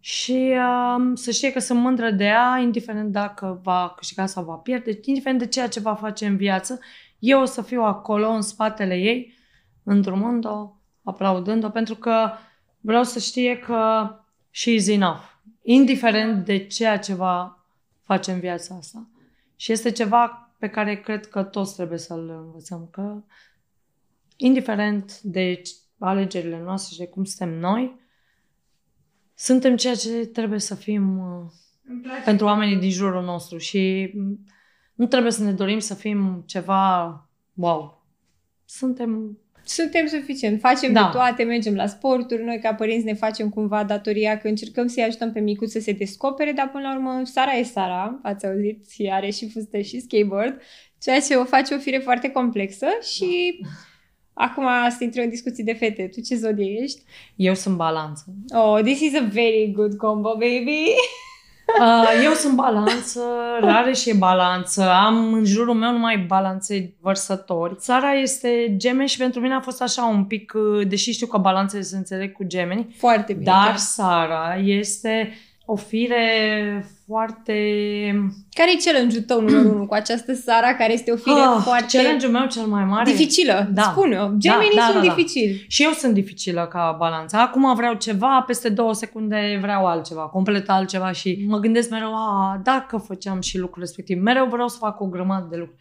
și um, să știe că sunt mândră de ea, indiferent dacă va câștiga sau va pierde, indiferent de ceea ce va face în viață, eu o să fiu acolo în spatele ei, îndrumând-o, aplaudând-o, pentru că vreau să știe că she is enough. Indiferent de ceea ce va facem viața asta. Și este ceva pe care cred că toți trebuie să-l învățăm, că indiferent de alegerile noastre și de cum suntem noi, suntem ceea ce trebuie să fim uh, pentru oamenii din jurul nostru și nu trebuie să ne dorim să fim ceva wow. Suntem suntem suficient, facem da. de toate, mergem la sporturi, noi ca părinți ne facem cumva datoria că încercăm să-i ajutăm pe micuț să se descopere, dar până la urmă Sara e Sara, ați auzit, și are și fustă și skateboard, ceea ce o face o fire foarte complexă și acum asta intră în discuții de fete. Tu ce zodie ești? Eu sunt balanță. Oh, this is a very good combo, baby! Uh, <laughs> eu sunt balanță, rare și e balanță. Am în jurul meu numai balanțe vărsători. Sara este gemeni și pentru mine a fost așa un pic, uh, deși știu că balanțele se înțeleg cu gemeni. Foarte bine. Dar da. Sara este o fire foarte... Care e challenge-ul tău numărul unu cu această Sara, care este o fire ah, foarte... Challenge-ul meu cel mai mare... Dificilă, da. spune-o. Gemenii da, da, sunt da, da. dificili. Și eu sunt dificilă ca balanță. Acum vreau ceva, peste două secunde vreau altceva, complet altceva și mă gândesc mereu, a, dacă făceam și lucrul respectiv. Mereu vreau să fac o grămadă de lucruri.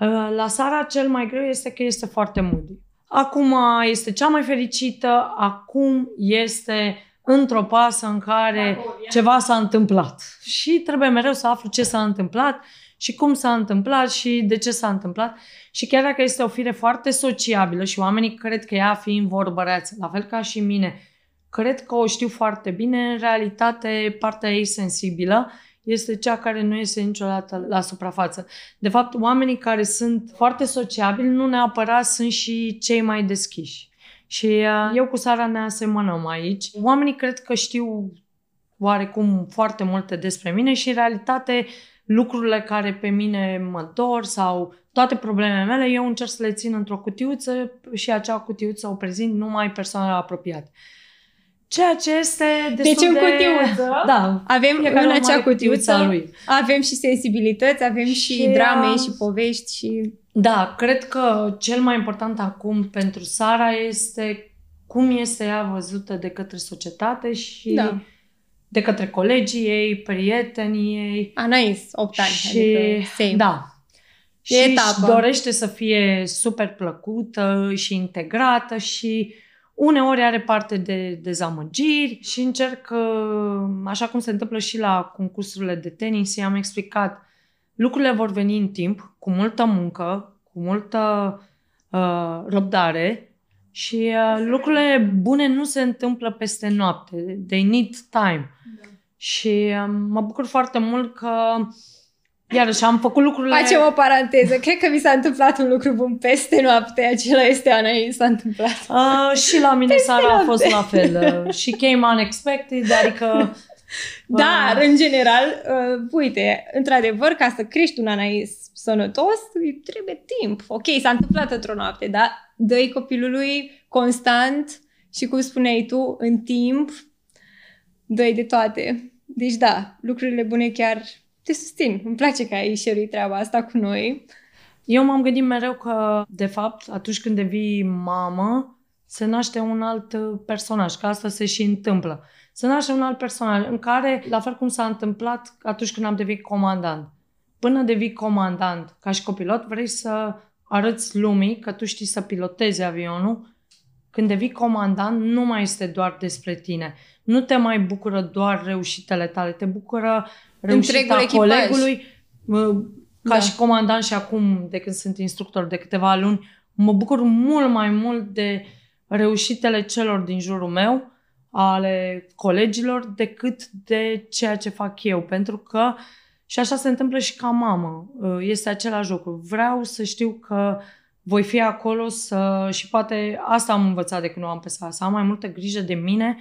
Uh, la Sara cel mai greu este că este foarte moody. Acum este cea mai fericită, acum este într-o pasă în care ceva s-a întâmplat. Și trebuie mereu să aflu ce s-a întâmplat și cum s-a întâmplat și de ce s-a întâmplat. Și chiar dacă este o fire foarte sociabilă și oamenii cred că ea fiind vorbăreață, la fel ca și mine, cred că o știu foarte bine, în realitate partea ei sensibilă este cea care nu iese niciodată la suprafață. De fapt, oamenii care sunt foarte sociabili nu neapărat sunt și cei mai deschiși. Și uh, eu cu Sara ne asemănăm aici. Oamenii cred că știu oarecum foarte multe despre mine și în realitate lucrurile care pe mine mă dor sau toate problemele mele, eu încerc să le țin într-o cutiuță și acea cutiuță o prezint numai persoanele apropiate. Ceea ce este destul deci în cutiuță da, avem în acea cutiuță lui. avem și sensibilități, avem și, și drame uh, și povești și... Da, cred că cel mai important acum pentru Sara este cum este ea văzută de către societate și da. de către colegii ei, prietenii ei. Anais, 8 ani, și, adică same. Da. E și etapă. dorește să fie super plăcută și integrată și Uneori are parte de dezamăgiri și încerc, așa cum se întâmplă și la concursurile de tenis, i-am explicat, lucrurile vor veni în timp, cu multă muncă, cu multă uh, răbdare și uh, lucrurile bune nu se întâmplă peste noapte. They need time. Da. Și uh, mă bucur foarte mult că uh, Iarăși am făcut lucrurile... Facem o paranteză. Cred că mi s-a întâmplat un lucru bun peste noapte. Acela este Ana, i s-a întâmplat. Uh, și la mine seara a fost la fel. Uh, și came unexpected, adică... Uh... Dar, în general, uh, uite, într-adevăr, ca să crești un anais sănătos, îi trebuie timp. Ok, s-a întâmplat într-o noapte, dar dă copilului constant și, cum spuneai tu, în timp, dă de toate. Deci, da, lucrurile bune chiar te susțin. Îmi place că ai share treaba asta cu noi. Eu m-am gândit mereu că, de fapt, atunci când devii mamă, se naște un alt personaj, că asta se și întâmplă. Se naște un alt personaj în care, la fel cum s-a întâmplat atunci când am devenit comandant. Până devii comandant, ca și copilot, vrei să arăți lumii că tu știi să pilotezi avionul. Când devii comandant, nu mai este doar despre tine. Nu te mai bucură doar reușitele tale, te bucură reușita colegului. Ca da. și comandant și acum, de când sunt instructor de câteva luni, mă bucur mult mai mult de reușitele celor din jurul meu, ale colegilor, decât de ceea ce fac eu. Pentru că, și așa se întâmplă și ca mamă, este același lucru. Vreau să știu că voi fi acolo să, și poate asta am învățat de când nu am pe să am mai multă grijă de mine,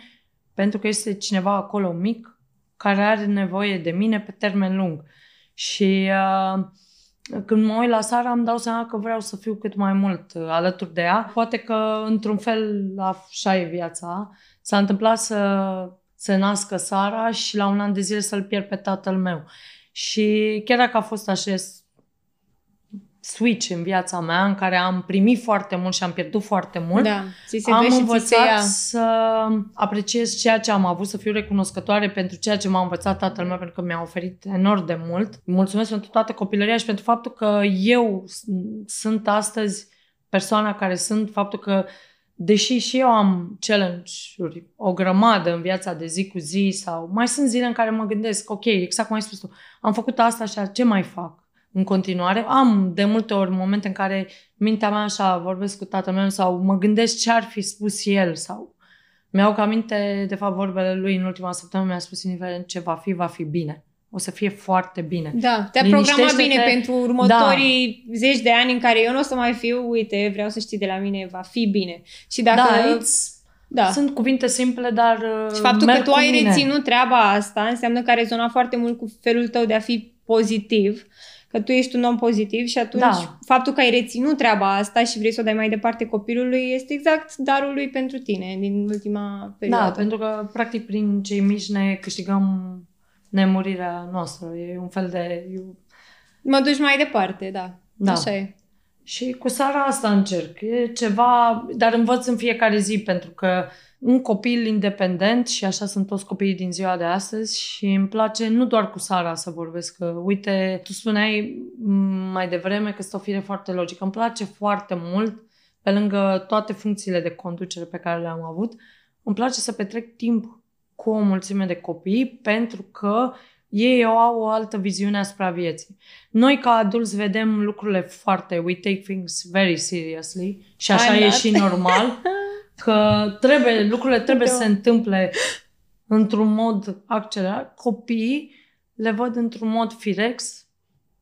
pentru că este cineva acolo mic care are nevoie de mine pe termen lung. Și uh, când mă uit la Sara, îmi dau seama că vreau să fiu cât mai mult uh, alături de ea. Poate că, într-un fel, așa e viața. S-a întâmplat să se nască Sara și la un an de zile să-l pierd pe tatăl meu. Și chiar dacă a fost așa switch în viața mea în care am primit foarte mult și am pierdut foarte mult, Da, ți se am dă și ți se învățat ia. să apreciez ceea ce am avut, să fiu recunoscătoare pentru ceea ce m-a învățat tatăl meu, pentru că mi-a oferit enorm de mult. Îi Mulțumesc pentru toată copilăria și pentru faptul că eu s- sunt astăzi persoana care sunt, faptul că deși și eu am challenge-uri o grămadă în viața de zi cu zi sau mai sunt zile în care mă gândesc, ok, exact cum ai spus tu, am făcut asta și ce mai fac în continuare? Am de multe ori momente în care mintea mea așa, vorbesc cu tatăl meu sau mă gândesc ce ar fi spus el sau mi-au ca aminte, de fapt, vorbele lui în ultima săptămână mi-a spus indiferent ce va fi, va fi bine. O să fie foarte bine. Da, te-a programat Liniștește-te. bine pentru următorii da. zeci de ani în care eu nu o să mai fiu, uite, vreau să știi de la mine, va fi bine. Și dacă... da, it's, da. sunt cuvinte simple, dar uh, Și faptul merg că tu cu ai mine. reținut treaba asta înseamnă că ai rezonat foarte mult cu felul tău de a fi pozitiv, că tu ești un om pozitiv și atunci Da. faptul că ai reținut treaba asta și vrei să o dai mai departe copilului este exact darul lui pentru tine din ultima perioadă. Da, pentru că, practic, prin cei mici ne câștigăm nemurirea noastră. E un fel de... eu- Mă duci mai departe, da. Da. Așa e. Și cu Sara asta încerc. E ceva, dar învăț în fiecare zi, pentru că un copil independent și așa sunt toți copiii din ziua de astăzi și îmi place nu doar cu Sara să vorbesc, că uite, tu spuneai m, mai devreme că este o fire foarte logică. Îmi place foarte mult, pe lângă toate funcțiile de conducere pe care le-am avut, îmi place să petrec timp cu o mulțime de copii pentru că ei au o altă viziune asupra vieții. Noi ca adulți vedem lucrurile foarte, we take things very seriously și așa I'm e not. și normal, <laughs> că trebuie, lucrurile trebuie să se Da. întâmple într-un mod accelerat. Copiii le văd într-un mod firex,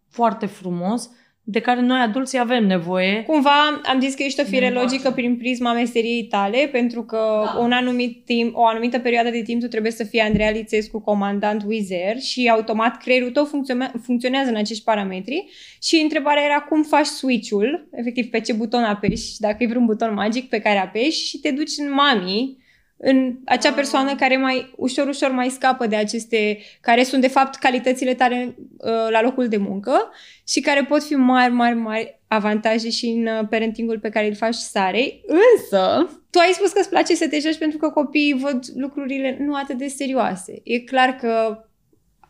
foarte frumos, de care noi adulții avem nevoie. Cumva am zis că ești o fire Ne logică întoarcem. prin prisma meseriei tale, pentru că Da. un anumit timp, o anumită perioadă de timp tu trebuie să fii Andreea Lițescu, comandant Wizer și automat creierul tău funcțione- funcționează în acești parametri și întrebarea era cum faci switch-ul, efectiv pe ce buton apeși, dacă e vreun buton magic pe care apeși și te duci în mami, în acea Ah. persoană care mai ușor, ușor mai scapă de aceste, care sunt de fapt calitățile tale uh, la locul de muncă și care pot fi mari, mari, mari avantaje și în uh, parentingul pe care îl faci Sarei. Însă, tu ai spus că îți place să te joci pentru că copiii văd lucrurile nu atât de serioase. E clar că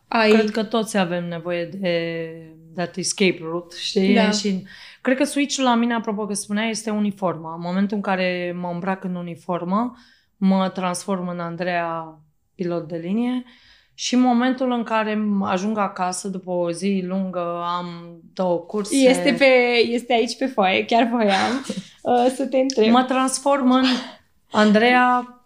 ai... Cred că toți avem nevoie de that escape route, știi? Da. Și cred că switch-ul la mine, apropo că spuneai, este uniforma. În momentul în care mă îmbrac în uniformă, mă transform în Andreea, pilot de linie, și în momentul în care ajung acasă, după o zi lungă, am două curse... Este, pe, este aici pe foaie, chiar voiam <laughs> uh, să te întreb. Mă transform în Andreea,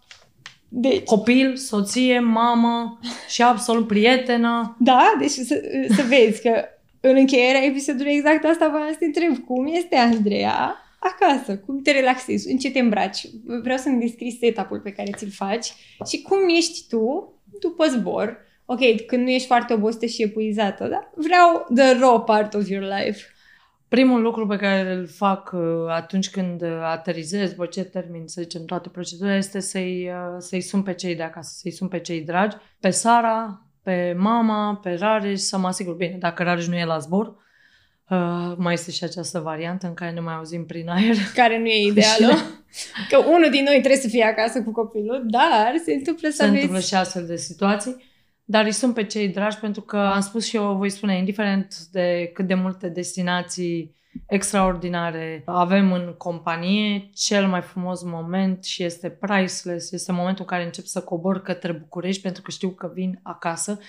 Deci, copil, soție, mamă și absolut prietenă. da, deci să, să vezi că în încheierea episodului exact asta voiam să te întreb. Cum este Andreea acasă? Cum te relaxezi? În ce te îmbraci? Vreau să-mi descrii setup-ul pe care ți-l faci și cum ești tu după zbor. Ok, când nu ești foarte obosită și epuizată, da? Vreau the raw part of your life. Primul lucru pe care îl fac uh, atunci când uh, aterizez, după ce termin, să zicem, toate procedurile, este să-i, uh, să-i sun pe cei de acasă, să-i sun pe cei dragi, pe Sara, pe mama, pe Rareș, să mă asigur, bine, dacă Rareș nu e la zbor, uh, mai este și această variantă în care ne mai auzim prin aer. <laughs> Care nu e ideală. Că unul din noi trebuie să fie acasă cu copilul, dar se întâmplă să Se aveți... întâmplă și astfel de situații. Dar îi sunt pe cei dragi pentru că am spus și eu, voi spune, indiferent de cât de multe destinații extraordinare avem în companie, cel mai frumos moment și este priceless, este momentul în care încep să cobor către București pentru că știu că vin acasă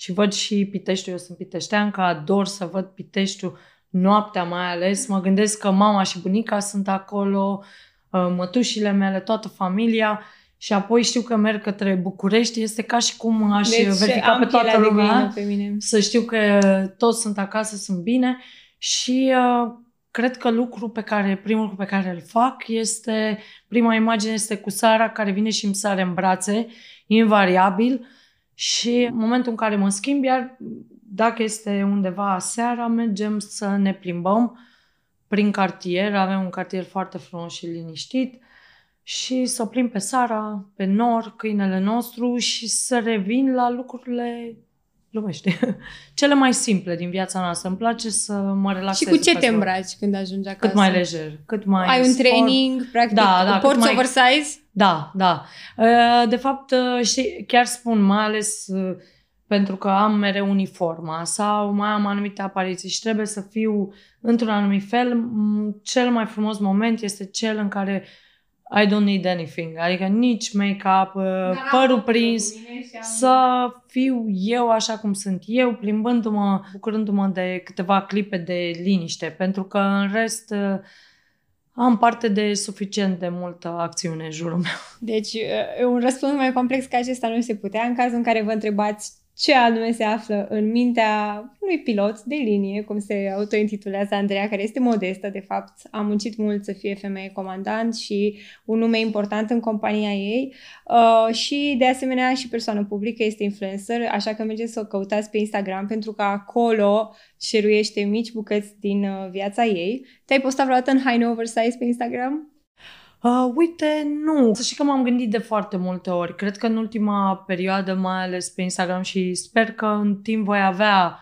și văd și Piteștiul, eu sunt piteșteancă, ador să văd Piteștiul noaptea mai ales, mă gândesc că mama și bunica sunt acolo, uh, mătușile mele, toată familia. Și apoi știu că merg către București, este ca și cum aș Deci verifica am pe toată pielea de lumea. găină pe mine. să știu că toți sunt acasă, sunt bine. Și uh, cred că lucru pe care, primul lucru pe care îl fac este, prima imagine este cu Sara care vine și îmi sare în brațe, invariabil și în momentul în care mă schimb, iar dacă este undeva seara, mergem să ne plimbăm prin cartier, avem un cartier foarte frumos și liniștit și să oprim pe Sara, pe Nor, câinele nostru și să revin la lucrurile glumește, <laughs> cele mai simple din viața noastră. Îmi place să mă relaxez. Și cu ce pe te scurt. îmbraci când ajungi acasă? Cât mai lejer, cât mai Ai un sport. training, practic, Da, da, cât porți mai- oversize? Da, da. Uh, De fapt, uh, știi, chiar spun, mai ales uh, pentru că am mereu uniforma sau mai am anumite apariții și trebuie să fiu într-un anumit fel, m, cel mai frumos moment este cel în care I don't need anything, adică nici make-up, uh, părul prins, să fiu eu așa cum sunt eu, plimbându-mă, bucurându-mă de câteva clipe de liniște, pentru că în rest uh, am parte de suficient de multă acțiune în jurul meu. Deci, e un răspuns mai complex ca acesta nu se putea în cazul în care vă întrebați ce anume se află în mintea unui pilot de linie, cum se autointitulează Andreea, care este modestă, de fapt. A muncit mult să fie femeie comandant și un nume important în compania ei uh, și, de asemenea, și persoană publică, este influencer, așa că mergeți să o căutați pe Instagram pentru că acolo șeruiește mici bucăți din uh, viața ei. Te-ai postat vreodată în haine oversize pe Instagram? Uh, uite, nu. Să știi că m-am gândit de foarte multe ori. Cred că în ultima perioadă, mai ales pe Instagram și sper că în timp voi avea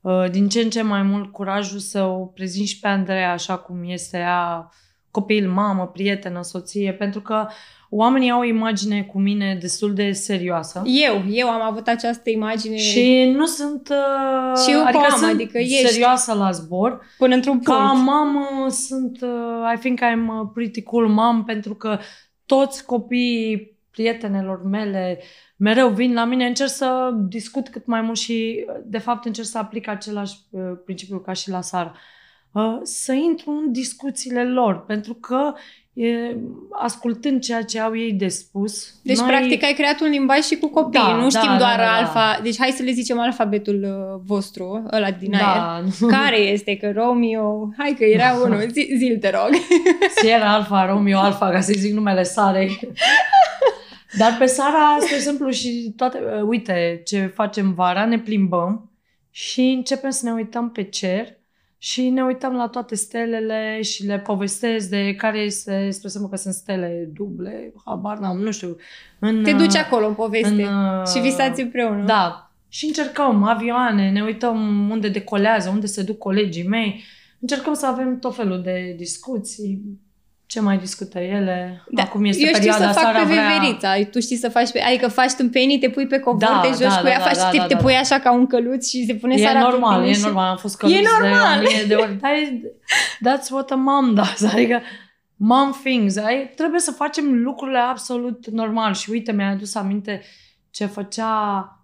uh, din ce în ce mai mult curajul să o prezint și pe Andreea așa cum este ea, copil, mamă, prietenă, soție, pentru că oamenii au o imagine cu mine destul de serioasă. Eu, eu am avut această imagine Și nu sunt... Uh, Și eu adică cu am, sunt adică ești. serioasă la zbor. până într-un punct. Ca mamă sunt, uh, I think I'm a pretty cool mom pentru că toți copiii prietenelor mele mereu vin la mine, încerc să discut cât mai mult și uh, de fapt încerc să aplic același uh, principiu ca și la Sara. Uh, Să intru în discuțiile lor, pentru că e, ascultând ceea ce au ei de spus, Deci, noi... practic, ai creat un limbaj și cu copii. Da, nu știm da, doar da, da, da. alfa... Deci, hai să le zicem alfabetul uh, vostru, ăla din aer. da, Care este? Că Romeo... Hai că era <laughs> unul. Zi, zi te rog. Sierra Alfa, Romeo Alfa, ca să zic numele Sarei. Dar pe Sara, spre exemplu, și toate, uh, uite, ce facem vara, ne plimbăm și începem să ne uităm pe cer și ne uităm la toate stelele și le povestesc de care este, spre exemplu că sunt stele duble, habar n-am, nu știu. În, Te duci uh, acolo în poveste. uh, și visați împreună. Da. Și încercăm avioane, ne uităm unde decolează, unde se duc colegii mei. Încercăm să avem tot felul de discuții. Ce mai discută ele? Da. Acum este Eu știu perioada să fac Sara pe vrea... veverița. Tu știi să faci pe... Adică faci tâmpenii, te pui pe covor, Da, te joci da, cu da, ea, da, faci, da, te, da, te da. pui așa ca un căluț și se pune E Sara pe normal, tine e și- normal. Am fost căluț E normal. de o mie de ori. Dar e, that's what a mom does. <laughs> Adică mom things. Ai, trebuie să facem lucrurile absolut normal. Și uite, mi-a adus aminte ce făcea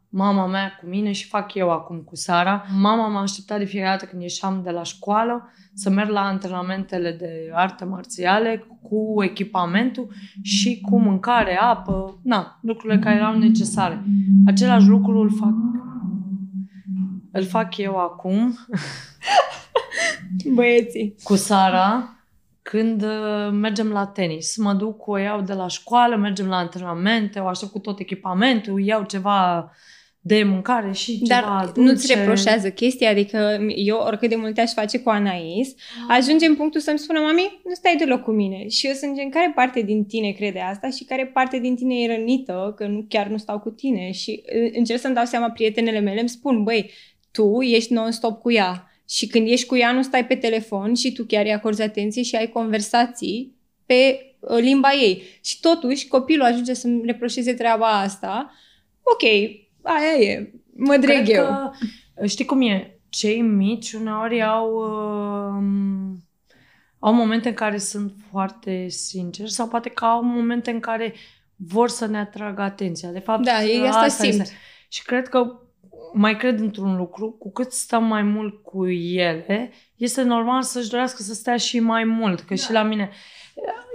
mama mea cu mine și fac eu acum cu Sara. Mama m-a așteptat de fiecare dată când ieșeam de la școală să merg la antrenamentele de arte marțiale cu echipamentul și cu mâncare, apă, na, lucrurile care erau necesare. Același lucru îl fac îl fac eu acum <laughs> Băieții. cu Sara când uh, mergem la tenis. Mă duc, o iau de la școală, mergem la antrenamente, o aștept cu tot echipamentul, iau ceva de mâncare și ceva Dar dulce. nu-ți reproșează chestia, adică eu oricât de multe aș face cu Anais, ajunge în punctul să-mi spună, mami, nu stai deloc cu mine. Și eu sunt gen, care parte din tine crede asta și care parte din tine e rănită, că nu, chiar nu stau cu tine. Și uh, încerc să-mi dau seama, prietenele mele îmi spun, băi, tu ești non-stop cu ea. Și când ești cu ea, nu stai pe telefon și tu chiar îi acorzi atenție și ai conversații pe uh, limba ei. Și totuși, copilul ajunge să-mi reproșeze treaba asta. Ok, aia e. Mă dreg Cred eu. că, știi cum e? Cei mici uneori au, uh, au momente în care sunt foarte sinceri sau poate că au momente în care vor să ne atragă atenția. De fapt, Da, ei asta simt. Este. Și cred că mai cred într-un lucru, cu cât stăm mai mult cu ele, este normal să-și dorească să stea și mai mult. Că da. și la mine...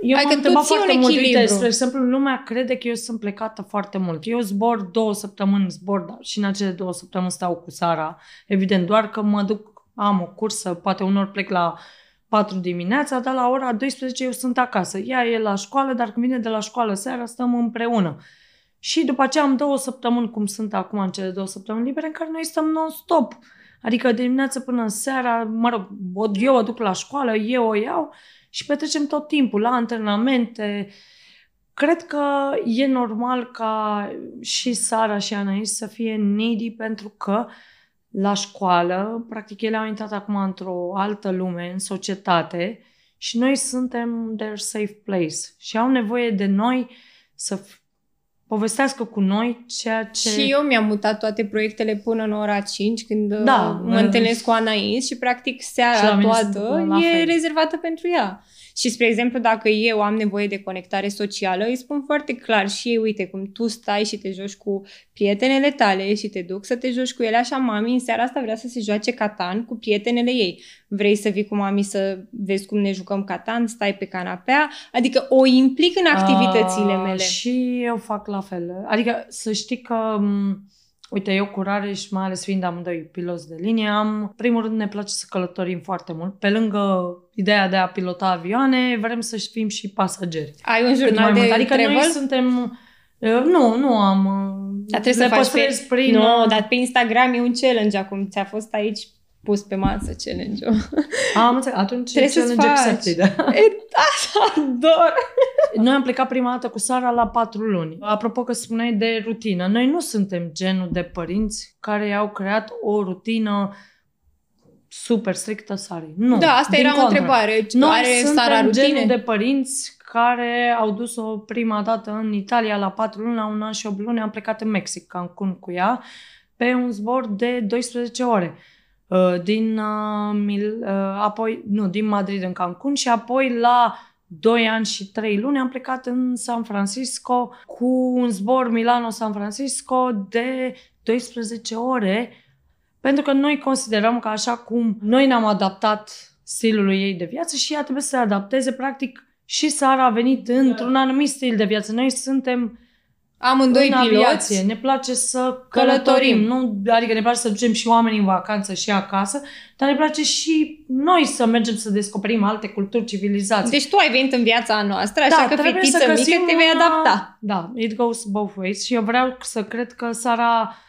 Eu Adică m-am tu întrebat ții un foarte mult, uite, echilibru. spre exemplu, lumea crede că eu sunt plecată foarte mult. Eu zbor două săptămâni, zbor, dar și în acele două săptămâni stau cu Sara. Evident, doar că mă duc, am o cursă, poate unor plec la 4 dimineața, dar la ora 12 eu sunt acasă. Ea e la școală, dar când vine de la școală seara, stăm împreună. Și după aceea am două săptămâni, cum sunt acum în cele două săptămâni libere, în care noi stăm non-stop. Adică de dimineață până seara, mă rog, o- eu o duc la școală, eu o iau și petrecem tot timpul la antrenamente. Cred că e normal ca și Sara și Anais să fie needy pentru că la școală, practic ele au intrat acum într-o altă lume, în societate și noi suntem their safe place și au nevoie de noi să povestească cu noi ceea ce... Și eu mi-am mutat toate proiectele până în ora 5 când da, mă întâlnesc cu Anais și practic seara toată e rezervată pentru ea. Și, spre exemplu, dacă eu am nevoie de conectare socială, îi spun foarte clar și ei, uite, cum tu stai și te joci cu prietenele tale și te duc să te joci cu ele, așa mami în seara asta vrea să se joace Catan cu prietenele ei. Vrei să vii cu mami să vezi cum ne jucăm Catan, stai pe canapea, adică o implic în activitățile uh, mele. Și eu fac la fel. Adică să știi că Uite, eu cu Rareș, mai ales fiind amândoi piloți de linie, am, primul rând ne place să călătorim foarte mult. Pe lângă ideea de a pilota avioane, vrem să fim și pasageri. Ai un jurnal de Adică travel? noi suntem... Uh, nu, nu am... Dar trebuie să faci pe... prin... Nu, uh, dar pe Instagram e un challenge acum. Ți-a fost aici pus pe masă challenge-ul. Am înțeles. Atunci Trebuie să-ți challenge faci. accepted. E, asta ador! Noi am plecat prima dată cu Sara la patru luni. Apropo că spuneai de rutină, noi nu suntem genul de părinți care au creat o rutină super strictă Sarii. Nu. Da, asta din era o contră. întrebare. Noi Are suntem Sara rutine? genul de părinți care au dus-o prima dată în Italia la patru luni, la un an și 8 luni, am plecat în Mexic, Cancun cu ea, pe un zbor de 12 ore. Uh, Din, uh, Mil, uh, apoi, nu, din Madrid în Cancun și apoi la 2 ani și 3 luni am plecat în San Francisco cu un zbor Milano-San Francisco de 12 ore pentru că noi considerăm că așa cum noi ne-am adaptat stilului ei de viață și ea trebuie să se adapteze, practic și Sara a venit într-un anumit stil de viață. Noi suntem Amândoi în piloți. aviație, ne place să călătorim, nu, adică ne place să ducem și oamenii în vacanță și acasă, dar ne place și noi să mergem să descoperim alte culturi, civilizații. Deci tu ai venit în viața noastră, așa că Da, trebuie fetiță să mică găsim te vei un, adapta. Da, it goes both ways și eu vreau să cred că Sara uh,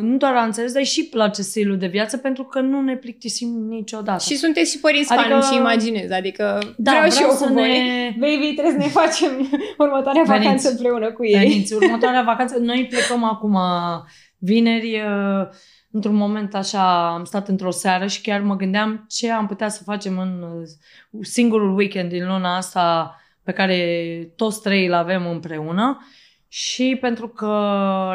nu doar a înțeles, dar îi și place stilul de viață pentru că nu ne plictisim niciodată. Și sunteți și părinți Adică- adică... fan și imaginez, adică Da, vreau, și vreau eu să cu voi. ne- Baby, trebuie să ne facem următoarea Veniți. vacanță împreună cu ei. Veniți, următoarea vacanță. Noi plecăm acum vineri, uh, într-un moment așa, am stat într-o seară și chiar mă gândeam ce am putea să facem în uh, singurul weekend din luna asta pe care toți trei îl avem împreună. Și pentru că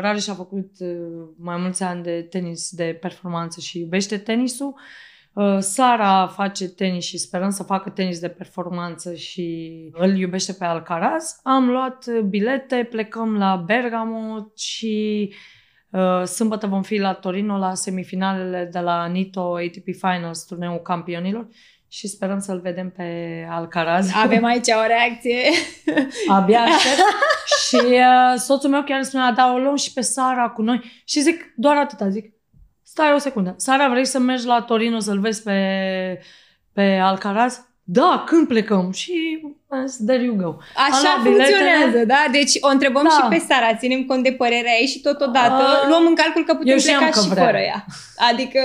Rareș a făcut uh, mai mulți ani de tenis de performanță și iubește tenisul, uh, Sara face tenis și sperăm să facă tenis de performanță și îl iubește pe Alcaraz. Am luat uh, bilete, plecăm la Bergamo și uh, sâmbătă vom fi la Torino la semifinalele de la Nito ATP Finals, turneul campionilor și sperăm să-l vedem pe Alcaraz. Avem aici o reacție. <laughs> Abia aștept. și uh, soțul meu chiar îmi spunea, da, o luăm și pe Sara cu noi. Și zic, doar atâta, zic, stai o secundă. Sara, vrei să mergi la Torino să-l vezi pe, pe Alcaraz? Da, când plecăm? Și am zis, there you go. Așa Am luat biletele. funcționează, da? Deci o întrebăm Da. și pe Sara, ținem cont de părerea ei și totodată Ah, luăm în calcul că putem eu știam pleca că și vrea. fără ea. Adică,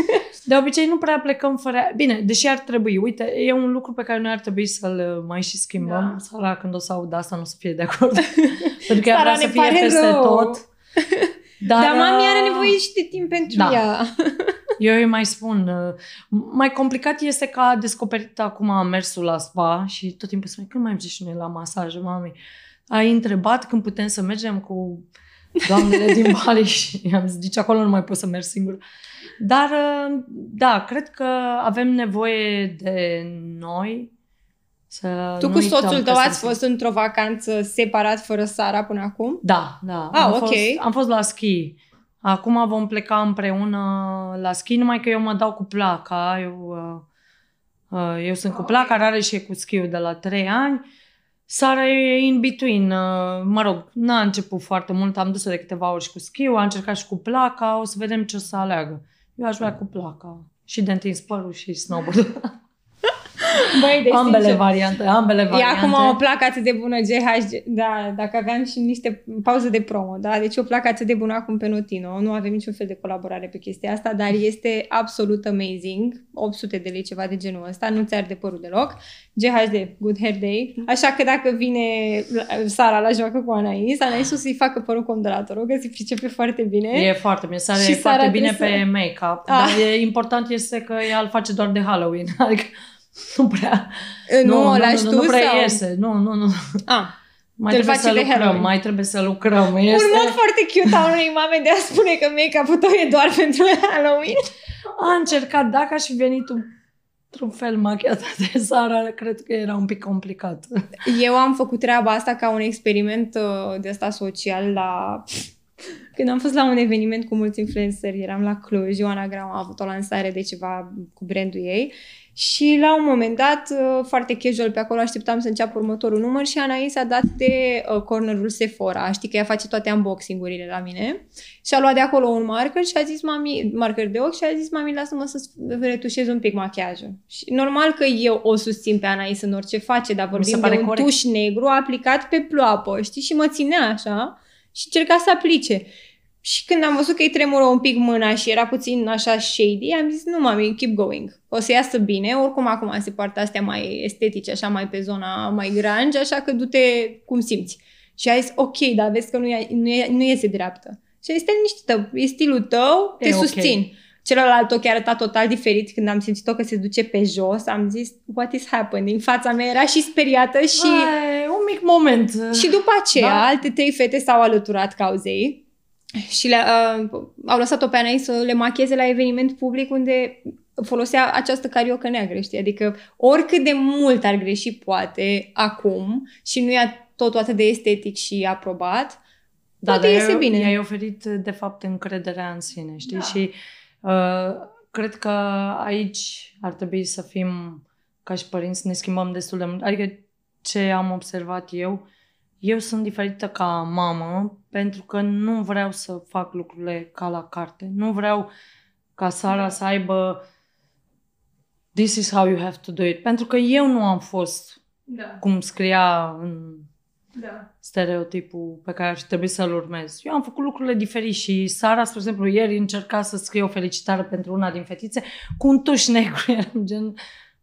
<laughs> De obicei nu prea plecăm fără... Bine, deși ar trebui. Uite, e un lucru pe care noi ar trebui să-l mai și schimbăm. Da. Sara, când o să aud asta, nu o să fie de acord. <laughs> Pentru că ea Sara, vrea să ne fie pare peste rău. tot. <laughs> Dar, dar mami are uh, nevoie și de timp pentru da. ea. Eu îi mai spun, uh, mai complicat este că a descoperit acum mersul la spa și tot timpul spune, când mai mergem și noi la masaj, mami? Ai întrebat când putem să mergem cu doamnele din <laughs> Bali și i-am zis, zice, acolo nu mai pot să merg singur. Dar, uh, da, cred că avem nevoie de noi să Tu nu cu uităm soțul că tău ați suntem- fost într-o vacanță separat fără Sara până acum? Da, da. Ah, am ok. Fost, am fost la schi. Acum vom pleca împreună la schi, numai că eu mă dau cu placa. Eu, uh, uh, eu sunt cu placa, are și e cu schiul de la 3 ani. Sara e in between. Uh, mă rog, n-a început foarte mult, am dus-o de câteva ori și cu schiul, a încercat și cu placa, o să vedem ce o să aleagă. Eu aș vrea cu placa. Și de întins părul și snowboard. <laughs> Băi, deci, ambele sincer, variante, ambele E variante. acum o placă atât de bună GHG. Da, dacă aveam și niște pauze de promo, da? Deci o placă atât de bună acum pe Notino. Nu avem niciun fel de colaborare pe chestia asta, dar este absolut amazing. 800 de lei, ceva de genul ăsta. Nu ți-ar de părul deloc. GHD, Good Hair Day. Așa că dacă vine Sara la joacă cu Anais, Anais o să-i facă părul cu ondulatorul, că se pricepe foarte bine. E foarte bine, sare Și e foarte Sara bine trebuie pe să- make-up, Ah. dar e important este că ea îl face doar de Halloween, <laughs> adică <laughs> nu prea, nu, nu, o lași nu, tu nu prea sau... iese, nu, nu, nu, Ah, mai Te-l trebuie face să de lucrăm, Halloween. mai trebuie să lucrăm, este... Un mod foarte cute a unei mame de a spune că make-up-ul tău e doar <laughs> pentru Halloween. A încercat, dacă aș fi venit un- într-un fel machiată de Sara, cred că era un pic complicat. Eu am făcut treaba asta ca un experiment uh, de asta social la... Când am fost la un eveniment cu mulți influenceri, eram la Cluj, Ioana Grau a avut o lansare de ceva cu brandul ei și la un moment dat, uh, foarte casual pe acolo, așteptam să înceapă următorul număr și Anais a dat de uh, cornerul Sephora. Știi că ea face toate unboxing-urile la mine. Și a luat de acolo un marker și a zis mami, marker de ochi și a zis mami, lasă-mă să retușez un pic machiajul. Și normal că eu o susțin pe Anais în orice face, dar se vorbim de pare un corect. tuș negru aplicat pe ploapă, știi? Și mă ținea așa și încerca să aplice. Și când am văzut că îi tremură un pic mâna și era puțin așa shady, am zis, nu mami, keep going. O să iasă bine, oricum acum se poartă astea mai estetice, așa mai pe zona mai grunge, așa că du-te cum simți. Și a zis, ok, dar vezi că nu, e, nu, e, nu iese dreaptă. Și este liniștită, e stilul tău, te E ok. susțin. Celălalt ochi arăta total diferit când am simțit-o că se duce pe jos. Am zis, what is happening? Fața mea era și speriată și... Ai, un mic moment. Și după aceea, Da. da. alte trei fete s-au alăturat cauzei și le, uh, au lăsat-o pe Anais să le macheze la eveniment public unde folosea această cariocă neagră, știi? Adică oricât de mult ar greși poate acum și nu e totul atât de estetic și aprobat, poate dar iese i-ai- bine. I-ai oferit, de fapt, încrederea în sine, știi? Da. Și uh, cred că aici ar trebui să fim, ca și părinți, să ne schimbăm destul de mult. Adică ce am observat eu, eu sunt diferită ca mamă pentru că nu vreau să fac lucrurile ca la carte. Nu vreau ca Sara să aibă this is how you have to do it. Pentru că eu nu am fost Da, cum scria în da. stereotipul pe care ar trebui să-l urmez. Eu am făcut lucrurile diferite și Sara, spre exemplu, ieri încerca să scrie o felicitare pentru una din fetițe cu un tuș negru. <laughs> Eram gen,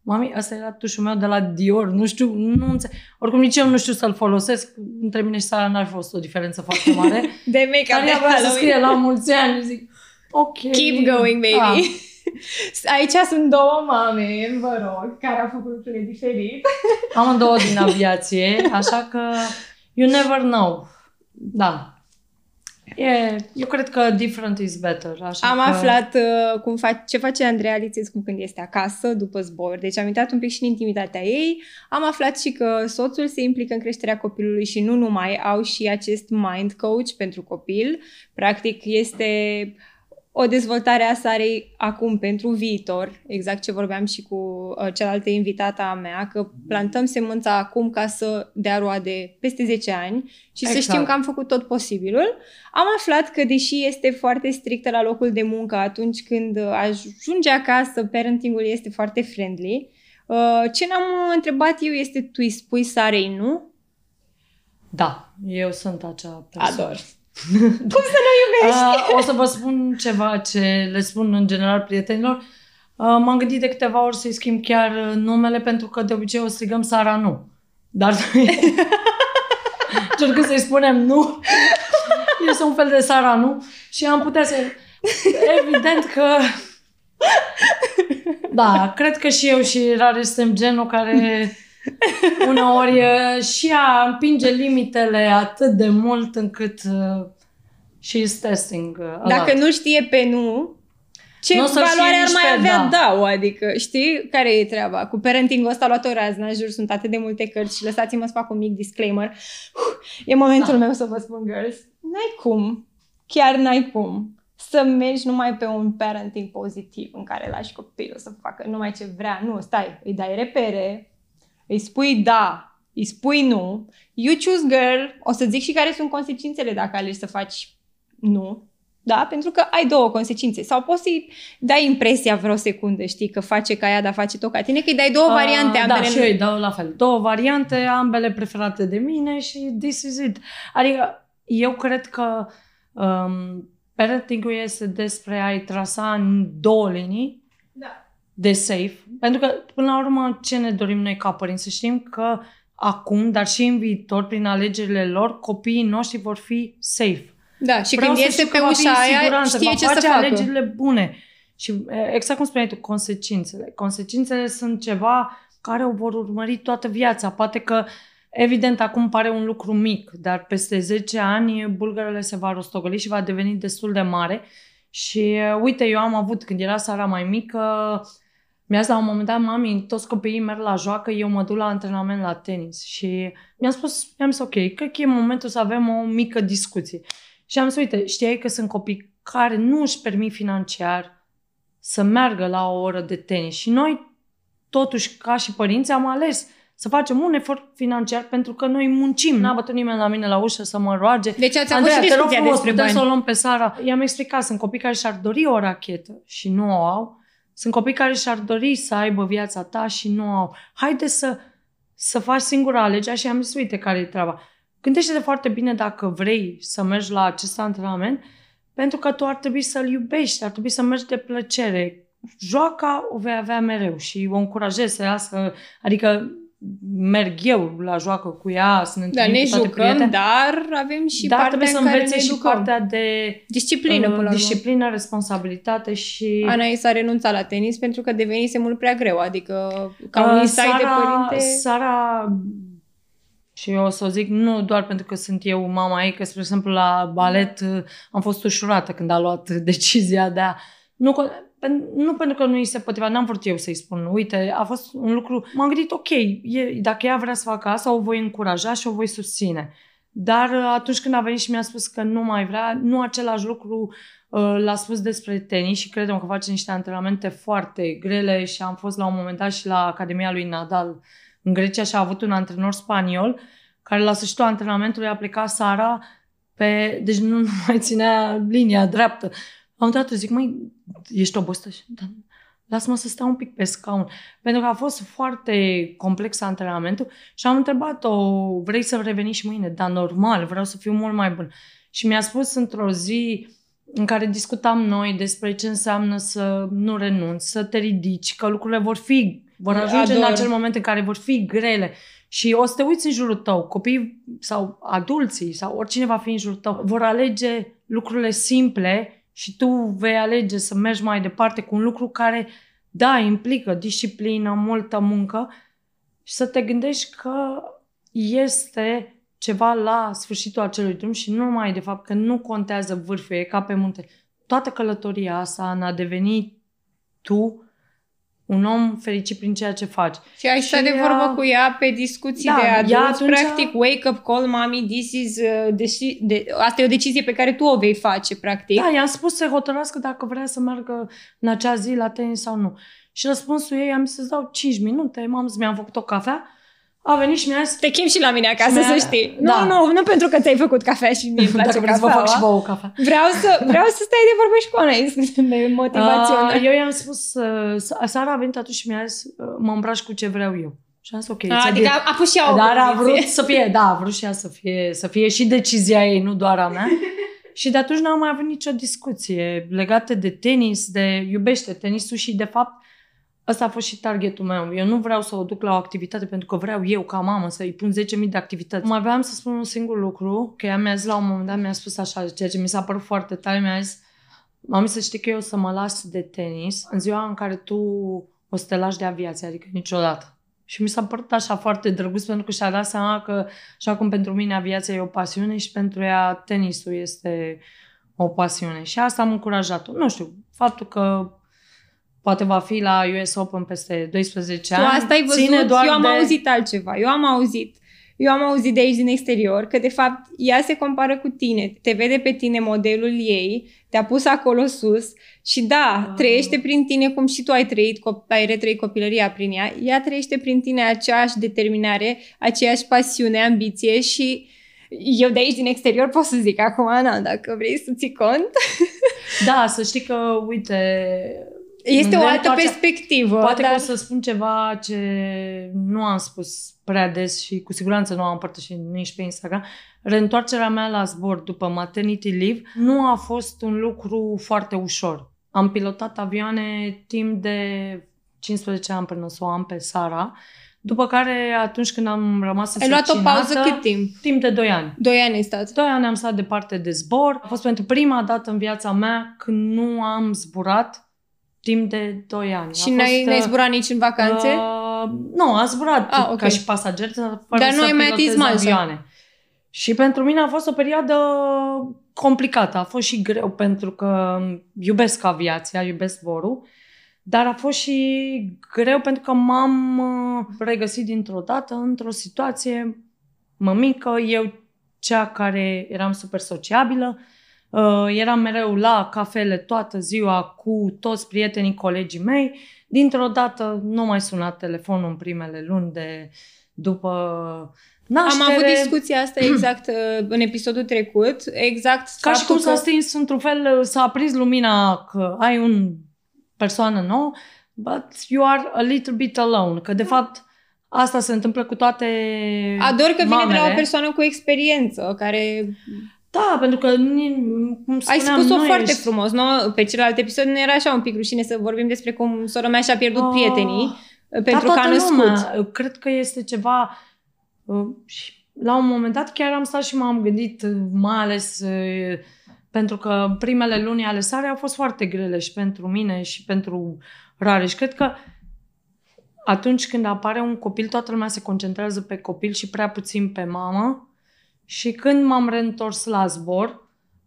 mami, ăsta era tușul meu de la Dior, nu știu, nu înțeleg. Oricum nici eu nu știu să-l folosesc. Între mine și Sara n-ar fi fost o diferență foarte mare. <laughs> De make-up Dar de ea vrea să Halloween. scrie la mulți ani. Zic, ok. Keep going, baby. Ah. <laughs> Aici sunt două mame, vă rog, care au făcut lucrurile diferit. Amândouă din aviație, așa că you never know. Da. E, eu cred că different is better. Așa Am că... aflat uh, cum fa- ce face Andreea Lițescu când este acasă, după zbor. Deci am intrat un pic și în intimitatea ei. Am aflat și că soțul se implică în creșterea copilului și nu numai, au și acest mind coach pentru copil. Practic este o dezvoltare a Sarei acum pentru viitor, exact ce vorbeam și cu uh, cealaltă invitată a mea, că plantăm semânța acum ca să dea roade peste 10 ani și să Exact. știm că am făcut tot posibilul. Am aflat că, deși este foarte strictă la locul de muncă atunci când uh, ajunge acasă, parentingul este foarte friendly. Uh, Ce n-am întrebat eu este, tu îi spui Sarei nu? Da, eu sunt acea persoană. Ador. <laughs> Cum să nu iubești? Uh, o să vă spun ceva ce le spun în general prietenilor. Uh, m-am gândit de câteva ori să-i schimb chiar uh, numele pentru că de obicei o strigăm Sara nu. Dar <laughs> încercând să-i spunem nu, <laughs> este un fel de Sara nu și am putea să... Evident că... Da, cred că și eu și Rare suntem genul care <laughs> uneori uh, și ea împinge limitele atât de mult încât uh, she is testing uh, a Dacă lot. nu știe pe nu, ce Nu o să valoare știe ar nici mai pe avea da. da. adică, știi? Care e treaba? Cu parenting-ul ăsta a luat o razna, jur, sunt atât de multe cărți și lăsați-mă să fac un mic disclaimer. Uf, e momentul Da. meu să vă spun, girls. N-ai cum, chiar n-ai cum să mergi numai pe un parenting pozitiv în care lași copilul să facă numai ce vrea. Nu, stai, îi dai repere, îi spui da, îi spui nu. You choose girl, o să zic și care sunt consecințele dacă alegi să faci nu. Da? Pentru că ai două consecințe. Sau poți să-i dai impresia vreo secundă, știi, că face ca ea, dar face tot ca tine, că îi dai două variante Uh, ambele. Da, și eu îi dau la fel. Două variante, ambele preferate de mine și this is it. Adică eu cred că um, parenting-ul este despre a-i trasa în două linii Da. de safe. Pentru că, până la urmă, ce ne dorim noi ca părinți? Să știm că acum, dar și în viitor, prin alegerile lor, copiii noștri vor fi safe. Da, și Vreau când să iese știu pe că va fi ușa în aia, siguranță, știe va ce face să facă. alegerile bune. Și e, exact cum spuneai tu, consecințele. Consecințele sunt ceva care o vor urmări toată viața. Poate că, evident, acum pare un lucru mic, dar peste 10 ani bulgarele se va rostogoli și va deveni destul de mare. Și e, uite, eu am avut, când era Sara mai mică, mi-a zis la un moment dat, mami, toți copiii merg la joacă, eu mă duc la antrenament la tenis. Și mi-am spus, mi-am zis, ok, cred că e momentul să avem o mică discuție. Și am zis, uite, știai că sunt copii care nu își permit financiar să meargă la o oră de tenis. Și noi, totuși, ca și părinți, am ales să facem un efort financiar pentru că noi muncim. N-a bătut nimeni la mine la ușă să mă roage. Deci ați avut Andreea, și te rog discuția frumos, despre putem bani. să o luăm pe Sara. I-am explicat, sunt copii care și-ar dori o rachetă și nu o au. Sunt copii care și-ar dori să aibă viața ta și nu o au. Haide să, să faci singura alegere și am zis, uite care e treaba. Gândește-te foarte bine dacă vrei să mergi la acest antrenament, pentru că tu ar trebui să-l iubești, ar trebui să mergi de plăcere. Joaca o vei avea mereu și o încurajez să iasă, adică merg eu la joacă cu ea, să ne Da, întâlnim ne cu toate jucăm, prietene. dar avem și dar partea trebuie să în care învețe ne și educăm. partea de Disciplină, uh, până la urmă. disciplină, responsabilitate și... Anais a renunțat la tenis pentru că devenise mult prea greu, adică ca un Uh, insight de părinte... Sara, și eu o să o zic nu doar pentru că sunt eu mama ei, că, spre exemplu, la balet uh, am fost ușurată când a luat decizia de a... Nu, co- pen- nu pentru că nu îi se potriva, n-am vrut eu să-i spun, uite, a fost un lucru, m-am gândit, ok, e, dacă ea vrea să facă asta, o voi încuraja și o voi susține. Dar uh, atunci când a venit și mi-a spus că nu mai vrea, nu același lucru uh, l-a spus despre tenis și credem că face niște antrenamente foarte grele și am fost la un moment dat și la Academia lui Nadal în Grecia și a avut un antrenor spaniol care la sfârșitul antrenamentului a plecat Sara pe... Deci nu, <laughs> nu mai ținea linia dreaptă. Am dat zic, măi, ești obosită? Și, Da, lasă-mă să stau un pic pe scaun. Pentru că a fost foarte complex antrenamentul și am întrebat-o, vrei să reveni și mâine? Da, normal, vreau să fiu mult mai bun. Și mi-a spus într-o zi în care discutam noi despre ce înseamnă să nu renunți, să te ridici, că lucrurile vor fi, vor ajunge Ador. în acel moment în care vor fi grele și o să te uiți în jurul tău, copiii sau adulții sau oricine va fi în jurul tău, vor alege lucrurile simple și tu vei alege să mergi mai departe cu un lucru care, da, implică disciplină, multă muncă și să te gândești că este ceva la sfârșitul acelui drum și nu numai de fapt că nu contează vârful, e ca pe munte. Toată călătoria asta în a deveni tu un om fericit prin ceea ce faci. Și ai stat Și de ea- vorbă cu ea pe discuții Da, de ea adulți, atunci- practic, wake up call, mami, this is, uh, deci, de, asta e o decizie pe care tu o vei face, practic. Da, i-am spus să hotărască dacă vrea să meargă în acea zi la tenis sau nu. Și răspunsul ei, am zis să-ți dau 5 minute, m-am zis, mi-am făcut o cafea, a venit și mi-a zis, Te chem și la mine acasă, Și mi-a- să știi. Da. Nu, nu, nu pentru că ți-ai făcut cafea și mie îmi <laughs> place dacă vreți să vă cafeaua. fac și vouă o cafea. Vreau să, vreau să stai de vorbă și cu Ana, <laughs> e motivațional. Uh, eu i-am spus, uh, Sara a venit atunci și mi-a zis, uh, mă îmbraci cu ce vreau eu. Și am zis, ok, A, ți-a adică de- a, a pus și ea o Dar a condiție. vrut să fie, da, a vrut și ea să fie, să fie și decizia ei, nu doar a mea. <laughs> și de atunci n-am mai avut nicio discuție legată de tenis, de iubește tenisul și de fapt ăsta a fost și targetul meu. Eu nu vreau să o duc la o activitate pentru că vreau eu ca mamă să-i pun 10.000 de activități. Mai aveam să spun un singur lucru, că ea mi-a zis la un moment dat, mi-a spus așa, ceea ce mi s-a părut foarte tare, mi-a zis Mami, să știi că eu o să mă las de tenis în ziua în care tu o să te lași de aviație, adică niciodată. Și mi s-a părut așa foarte drăguț pentru că și-a dat seama că, așa cum pentru mine aviația e o pasiune și pentru ea tenisul este o pasiune. Și asta am încurajat-o. Nu știu, faptul că poate va fi la US Open peste 12 Tu ani. asta ai văzut, ține doar eu am de... auzit altceva. Eu am auzit eu am auzit de aici din exterior că de fapt ea se compară cu tine, te vede pe tine modelul ei, te-a pus acolo sus și da, Ah. trăiește prin tine cum și tu ai trăit, cop- ai retrăit copilăria prin ea, ea trăiește prin tine aceeași determinare, aceeași pasiune, ambiție și eu de aici din exterior pot să zic acum, Ana, dacă vrei să ții cont, Da, să știi că, uite... Este în o altă reîntoarcerea- perspectivă. Poate dar... că o să spun ceva ce nu am spus prea des și cu siguranță nu am împărtășit nici pe Instagram. Reîntoarcerea mea la zbor după maternity leave nu a fost un lucru foarte ușor. Am pilotat avioane timp de 15 ani până să o am pe Sara, după care atunci când am rămas Ai luat o pauză însărcinată, cât timp? Timp de 2 ani. Doi ani ai stat. Doi ani am stat departe de zbor. A fost pentru prima dată în viața mea când nu am zburat timp de 2 ani. Și A n-ai, fost, n-ai uh, zburat nici în vacanțe? Uh, nu, a zburat Ah, ok. ca și pasager, dar fără Dar să nu ai mai pilotez atins Malta. avioane. Și pentru mine a fost o perioadă complicată. A fost și greu pentru că iubesc aviația, iubesc zborul, dar a fost și greu pentru că m-am uh, regăsit dintr-o dată într-o situație mămică, eu cea care eram super sociabilă, uh, eram mereu la cafele toată ziua cu toți prietenii, colegii mei. Dintr-o dată nu mai suna telefonul în primele luni de după naștere. Am avut discuția asta <clears throat> exact uh, în episodul trecut. Exact Ca și faptul cum s-a stins într-un fel, s-a aprins lumina că ai un persoană nouă, but you are a little bit alone. Că de fapt asta se întâmplă cu toate Ador că vine de la o mamele. persoană cu experiență, care Da, pentru că, ni- cum ai spuneam, spus-o nu foarte ești... frumos, nu? Pe celălalt episod ne era așa un pic rușine să vorbim despre cum sora mea și-a pierdut Ah, prietenii uh, pentru da, că a toată născut. Lumea. Cred că este ceva... uh, și La un moment dat chiar am stat și m-am gândit, uh, mai ales uh, pentru că primele luni ale sarei au fost foarte grele și pentru mine și pentru Rareș. Și cred că atunci când apare un copil, toată lumea se concentrează pe copil și prea puțin pe mamă. Și când m-am reîntors la zbor,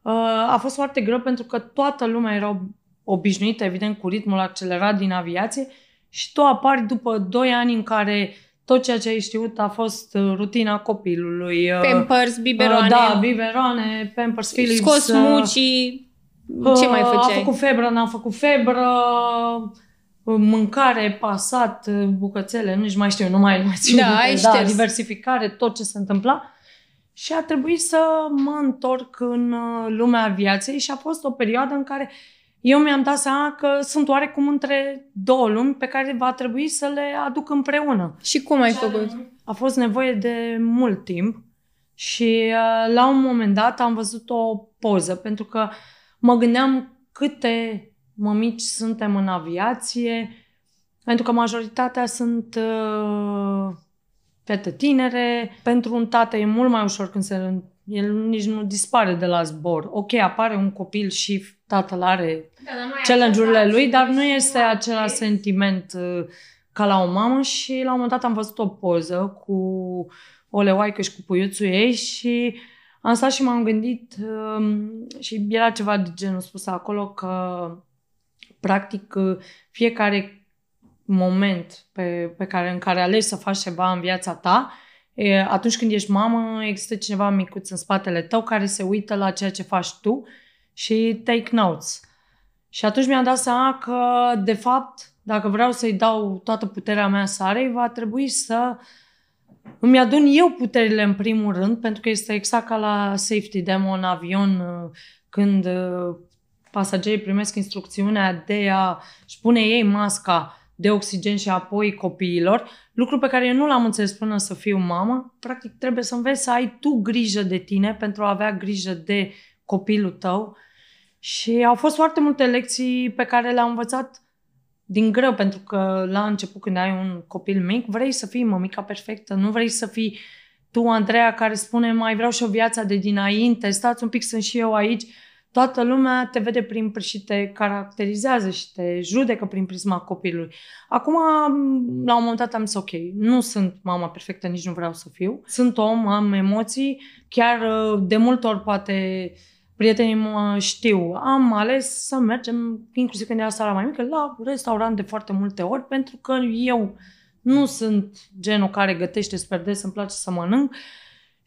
uh, a fost foarte greu pentru că toată lumea era obișnuită, evident, cu ritmul accelerat din aviație și tu apari după 2 ani în care tot ceea ce ai știut a fost uh, rutina copilului. uh, Pampers, biberoane, uh, Da, biberoane, Pampers, Philips. scos uh, mucii, ce mai uh, A făceai? făcut febră, n-a făcut febră, uh, mâncare, pasat, uh, bucățele, nici mai știu, nu mai, nu mai țin Da, minte. ai da, șters. diversificare, tot ce se întâmpla. Și a trebuit să mă întorc în uh, lumea aviației și a fost o perioadă în care eu mi-am dat seama că sunt oarecum între două lumi pe care va trebui să le aduc împreună. Și cum ai făcut? A fost nevoie de mult timp și uh, la un moment dat am văzut o poză pentru că mă gândeam câte mămici suntem în aviație, pentru că majoritatea sunt uh, fete tinere. Pentru un tată e mult mai ușor când se, el nici nu dispare de la zbor. Ok, apare un copil și tatăl are challenge-urile lui, dar nu este același sentiment uh, ca la o mamă și la un moment dat am văzut o poză cu o leoaică și cu puiuțul ei și am stat și m-am gândit um, și era ceva de genul spus acolo că practic uh, fiecare moment pe, pe care, în care alegi să faci ceva în viața ta, e, atunci când ești mamă, există cineva micuț în spatele tău care se uită la ceea ce faci tu și take notes. Și atunci mi-am dat seama că, de fapt, dacă vreau să-i dau toată puterea mea Sarei, va trebui să îmi adun eu puterile în primul rând, pentru că este exact ca la safety demo în avion, uh, când uh, pasagerii primesc instrucțiunea de a-și pune ei masca de oxigen și apoi copiilor, lucru pe care eu nu l-am înțeles până să fiu mamă. Practic trebuie să înveți să ai tu grijă de tine pentru a avea grijă de copilul tău. Și au fost foarte multe lecții pe care le-am învățat din greu, pentru că la început când ai un copil mic, vrei să fii mămica perfectă, nu vrei să fii tu, Andreea, care spune mai vreau și o viața de dinainte, stați un pic, sunt și eu aici. Toată lumea te vede prin și te caracterizează și te judecă prin prisma copilului. Acum, la un moment dat am zis, ok, nu sunt mama perfectă, nici nu vreau să fiu. Sunt om, am emoții, chiar de multe ori poate prietenii mă știu. Am ales să mergem, inclusiv când era Sara mai mică, la restaurant de foarte multe ori, pentru că eu nu sunt genul care gătește super des, îmi place să mănânc.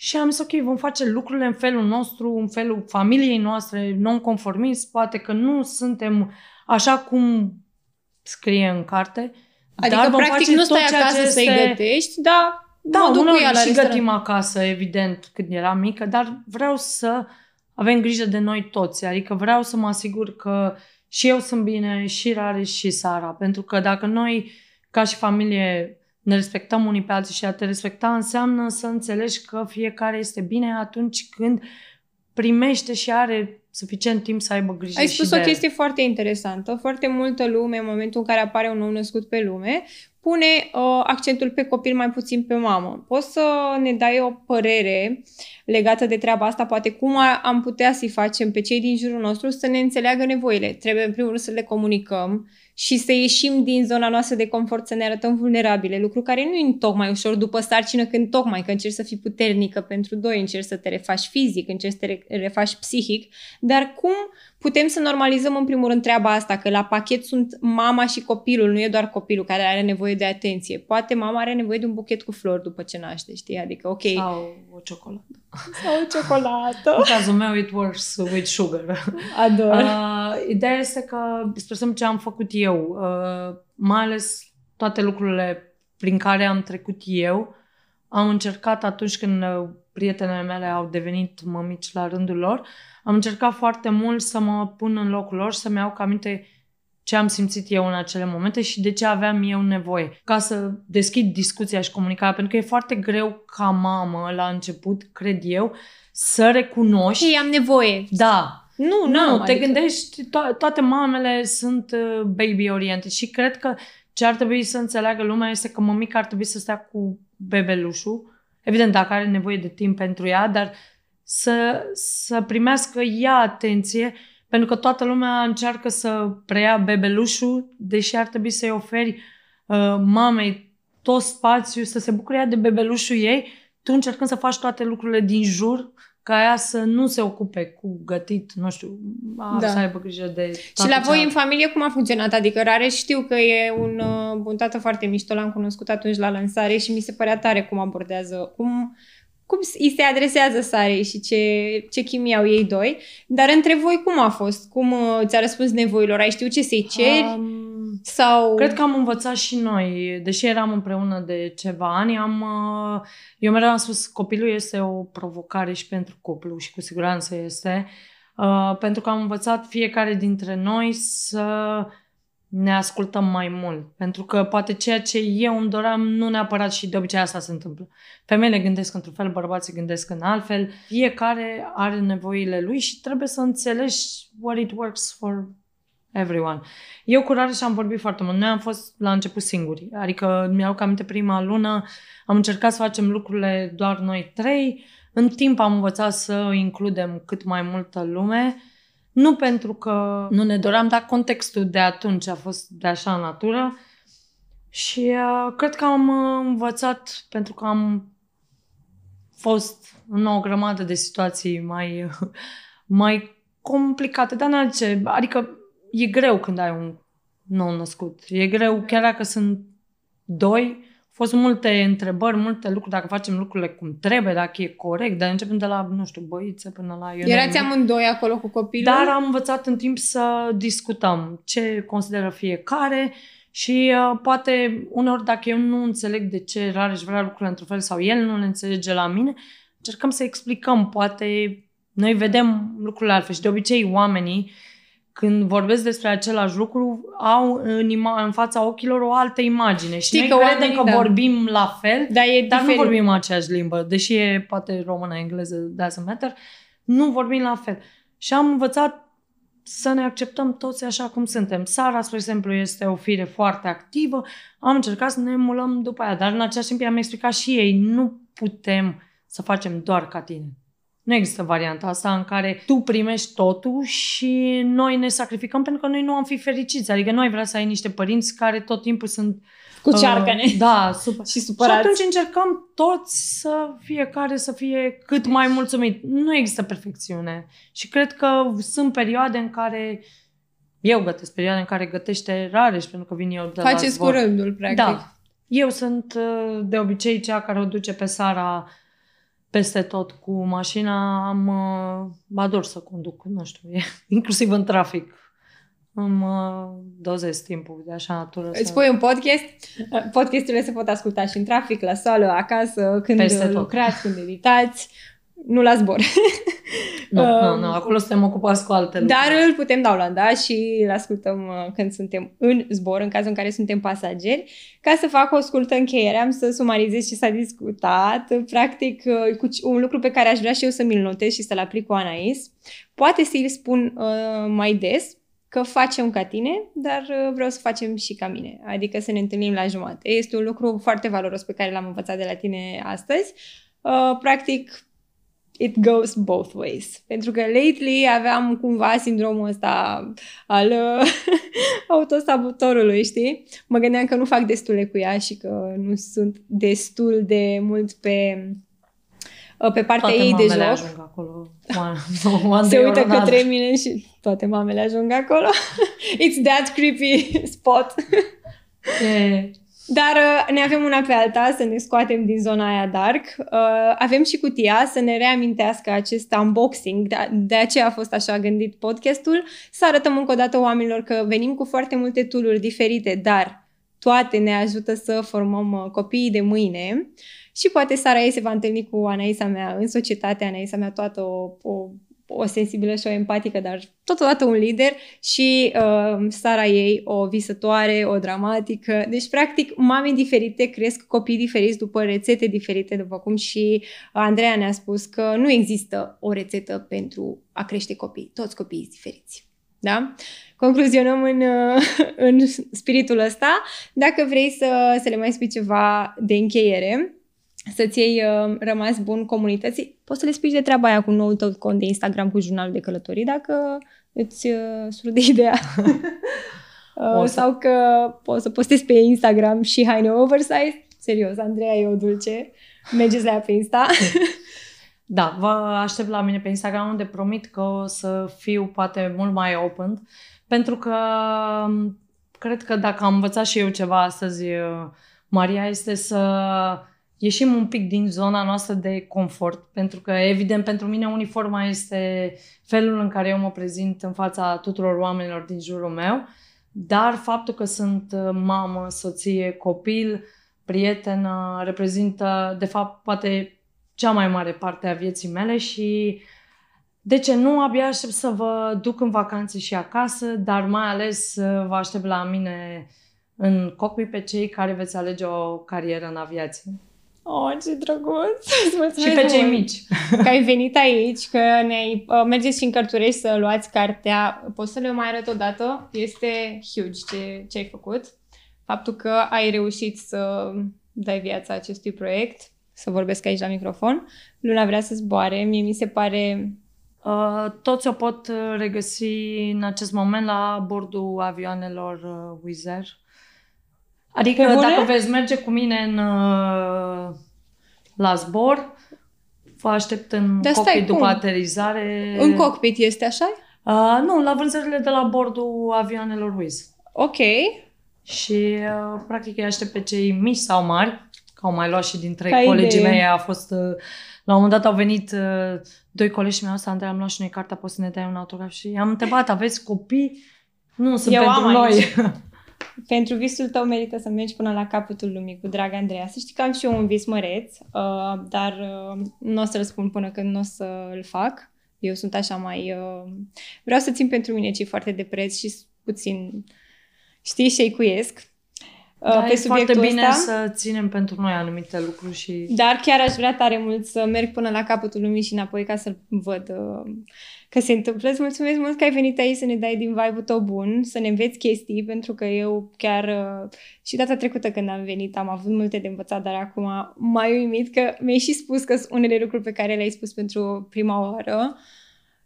Și am zis, ok, vom face lucrurile în felul nostru, în felul familiei noastre, non-conformist, poate că nu suntem așa cum scrie în carte. Adică, dar vom practic, face nu stai tot ceea acasă ce să-i este- gătești, dar Da, mă duc cu uneori ea la și restaurant. gătim acasă, evident, când eram mică, dar vreau să avem grijă de noi toți. Adică vreau să mă asigur că și eu sunt bine, și Rare, și Sara. Pentru că dacă noi, ca și familie, ne respectăm unii pe alții și a te respecta înseamnă să înțelegi că fiecare este bine atunci când primește și are suficient timp să aibă grijă Ai spus și o de... chestie foarte interesantă. Foarte multă lume, în momentul în care apare un nou născut pe lume, pune uh, accentul pe copil, mai puțin pe mamă. Poți să ne dai o părere legată de treaba asta? Poate cum am putea să-i facem pe cei din jurul nostru să ne înțeleagă nevoile? Trebuie, în primul rând, să le comunicăm și să ieșim din zona noastră de confort, să ne arătăm vulnerabile, lucru care nu e tocmai ușor după sarcină, când tocmai că încerci să fii puternică pentru doi, încerci să te refaci fizic, încerci să te refaci psihic, dar cum putem să normalizăm în primul rând treaba asta, că la pachet sunt mama și copilul, nu e doar copilul care are nevoie de atenție. Poate mama are nevoie de un buchet cu flori după ce naște, știi? Adică, ok. Sau o ciocolată. <laughs> Sau o ciocolată. În cazul meu, it works with sugar. <laughs> Ador. Uh, ideea este că, spre exemplu, ce am făcut eu, uh, mai ales toate lucrurile prin care am trecut eu, am încercat atunci când uh, prietenele mele au devenit mămici la rândul lor, am încercat foarte mult să mă pun în locul lor și să-mi iau aminte ce am simțit eu în acele momente și de ce aveam eu nevoie. Ca să deschid discuția și comunicarea, pentru că e foarte greu ca mamă la început, cred eu, să recunoști... Ei, am nevoie. Da. Nu, Nu, nu, te adică... gândești, to- toate mamele sunt uh, baby-oriented și cred că ce ar trebui să înțeleagă lumea este că mămica ar trebui să stea cu bebelușul, evident dacă are nevoie de timp pentru ea, dar să, să primească ea atenție, pentru că toată lumea încearcă să preia bebelușul, deși ar trebui să-i oferi uh, mamei tot spațiu, să se bucure ea de bebelușul ei, tu încercând să faci toate lucrurile din jur, ca ea să nu se ocupe cu gătit, nu știu, a, Da. să aibă grijă de Și toate la voi în celelalte. familie cum a funcționat? Adică Rare știu că e un, uh, un tată foarte mișto, l-am cunoscut atunci la lansare și mi se părea tare cum abordează, cum, cum îi se adresează Sarei și ce, ce chimie au ei doi. Dar între voi cum a fost? Cum uh, ți-a răspuns nevoilor? Ai știut ce să-i ceri? Um, Sau... Cred că am învățat și noi, deși eram împreună de ceva ani, am, uh, eu mereu am spus copilul este o provocare și pentru coplu și cu siguranță este, uh, pentru că am învățat fiecare dintre noi să ne ascultăm mai mult. Pentru că poate ceea ce eu îmi doream nu neapărat și de obicei asta se întâmplă. Femeile gândesc într-un fel, bărbații gândesc în altfel. Fiecare are nevoile lui și trebuie să înțelegi what it works for everyone. Eu cu Rareș am vorbit foarte mult. Noi am fost la început singuri. Adică mi-au aminte prima lună, am încercat să facem lucrurile doar noi trei. În timp am învățat să includem cât mai multă lume. Nu pentru că nu ne doream, dar contextul de atunci a fost de așa natură. Și uh, cred că am uh, învățat pentru că am fost în o grămadă de situații mai, <laughs> mai complicate. Dar n ce, adică e greu când ai un nou născut. E greu, chiar dacă sunt doi, au fost multe întrebări, multe lucruri, dacă facem lucrurile cum trebuie, dacă e corect, dar începem de la, nu știu, băițe până la... eu Erați name it. amândoi acolo cu copilul? Dar am învățat în timp să discutăm ce consideră fiecare și uh, poate uneori dacă eu nu înțeleg de ce Rareș vrea lucrurile într-un fel sau el nu le înțelege la mine, încercăm să explicăm. Poate noi vedem lucrurile altfel și de obicei oamenii când vorbesc despre același lucru, au în, ima- în fața ochilor o altă imagine. Și Știi noi că credem oamenii, că da. vorbim la fel, Dar e dar diferit. nu vorbim aceeași limbă, deși e poate română, engleză, doesn't matter, nu vorbim la fel. Și am învățat să ne acceptăm toți așa cum suntem. Sara, spre exemplu, este o fire foarte activă, am încercat să ne emulăm după aia, dar în același timp i-am explicat și ei, nu putem să facem doar ca tine. Nu există varianta asta în care tu primești totul și noi ne sacrificăm pentru că noi nu am fi fericiți. Adică noi vrea să ai niște părinți care tot timpul sunt Cu cearcăne. Uh, <laughs> da, super. și Și supărați. atunci încercăm toți să fiecare să fie cât mai mulțumit. Nu există perfecțiune. Și cred că sunt perioade în care eu gătesc, perioade în care gătește Rareș, pentru că vin eu de la Faceți cu zbor. rândul, practic. Da. Eu sunt uh, de obicei cea care o duce pe Sara peste tot cu mașina. Am, uh, ador să conduc, nu știu, e, <laughs> inclusiv în trafic. Îmi uh, dozez timpul de așa natură. Îți să- pui un podcast, podcasturile se pot asculta și în trafic, la sală, acasă, când Peste tot. lucrați, când editați. Nu la zbor. <laughs> Nu, nu, nu, acolo suntem ocupați cu alte lucruri. Dar îl putem downloada și îl ascultăm uh, când suntem în zbor, în cazul în care suntem pasageri. Ca să fac o scurtă încheiere, am să sumarizez ce s-a discutat. Practic, uh, cu un lucru pe care aș vrea și eu să mi-l notez și să-l aplic cu Anais. Poate să-i spun uh, mai des, că facem ca tine, dar uh, vreau să facem și ca mine. Adică să ne întâlnim la jumate. Este un lucru foarte valoros pe care l-am învățat de la tine astăzi. Uh, practic, it goes both ways. Pentru că lately aveam cumva sindromul ăsta al uh, <laughs> autosabotorului, știi? Mă gândeam că nu fac destule cu ea și că nu sunt destul de mult pe uh, pe partea Toate ei de mamele joc. ajung acolo. One, <laughs> one Se day uită or another. către mine și toate mamele ajung acolo. <laughs> It's that creepy spot. E, Dar uh, ne avem una pe alta să ne scoatem din zona aia dark. Uh, avem și cutia să ne reamintească acest unboxing. De, de aceea a fost așa gândit podcastul. Să arătăm încă o dată oamenilor că venim cu foarte multe tooluri diferite, dar toate ne ajută să formăm uh, copiii de mâine. Și poate Sara ei se va întâlni cu Anaisa mea în societate, Anaisa mea toată o, o, o sensibilă și o empatică, dar totodată un lider și uh, Sara ei o visătoare, o dramatică. Deci, practic, mame diferite cresc copii diferiți după rețete diferite, după cum și Andreea ne-a spus că nu există o rețetă pentru a crește copii. Toți copiii sunt diferiți. Da? Concluzionăm în, uh, <laughs> în spiritul ăsta. Dacă vrei să, să le mai spui ceva de încheiere, să-ți iei uh, rămas bun comunității, poți să le spui de treaba aia cu noul tău cont de Instagram cu jurnalul de călătorii, dacă îți uh, surde ideea. <laughs> O uh, să- sau că poți să postezi pe Instagram și haine oversize. Serios, Andreea e o dulce. Mergeți la ea pe Insta. <laughs> Da, vă aștept la mine pe Instagram unde promit că o să fiu poate mult mai open pentru că m, cred că dacă am învățat și eu ceva astăzi, uh, Maria, este să ieșim un pic din zona noastră de confort, pentru că evident pentru mine uniforma este felul în care eu mă prezint în fața tuturor oamenilor din jurul meu, dar faptul că sunt uh, mamă, soție, copil, prietenă, reprezintă de fapt poate cea mai mare parte a vieții mele și de ce nu, abia aștept să vă duc în vacanțe și acasă, dar mai ales uh, vă aștept la mine în cockpit pe cei care veți alege o carieră în aviație. Oh, ce drăguț! <laughs> Îți Și mulțumesc pe cei mult mici. Că ai venit aici, că ne uh, mergeți și în Cărturești să luați cartea. Poți să le mai arăt o dată? Este huge ce, ce ai făcut. Faptul că ai reușit să dai viața acestui proiect, să vorbesc aici la microfon. Luna vrea să zboare. Mie mi se pare Uh, toți o pot uh, regăsi în acest moment la bordul avioanelor uh, Wizz Air. Adică Pe bune? dacă veți merge cu mine în, uh, la zbor, vă aștept în Dar stai, cockpit după cum? aterizare. în cockpit, este așa? Uh, nu, la vânzările de la bordul avioanelor Wizz. Ok. Și uh, practic îi aștept pe cei mici sau mari, că au mai luat și din trei Ca colegii idee. mei, a fost... Uh, la un moment dat au venit uh, doi colegi și mi-au zis, Andrei, am luat și noi cartea, poți să ne dai un autograf? Și am întrebat, aveți copii? Nu, sunt Eu pentru am noi. <laughs> aici. Pentru visul tău merită să mergi până la capătul lumii cu drag Andreea. Să știi că am și eu un vis măreț, uh, dar uh, nu o să-l spun până când nu o să-l fac. Eu sunt așa mai... Uh, vreau să țin pentru mine cei foarte de preț și puțin, știi, shake-uiesc uh, Da, pe e foarte subiectul bine ăsta. să ținem pentru noi anumite lucruri și... Dar chiar aș vrea tare mult să merg până la capătul lumii și înapoi ca să-l văd uh, că se întâmplă. Îți mulțumesc mult că ai venit aici să ne dai din vibe-ul tău bun, să ne înveți chestii, pentru că eu chiar uh, și data trecută când am venit am avut multe de învățat, dar acum m-ai uimit că mi-ai și spus că sunt unele lucruri pe care le-ai spus pentru prima oară.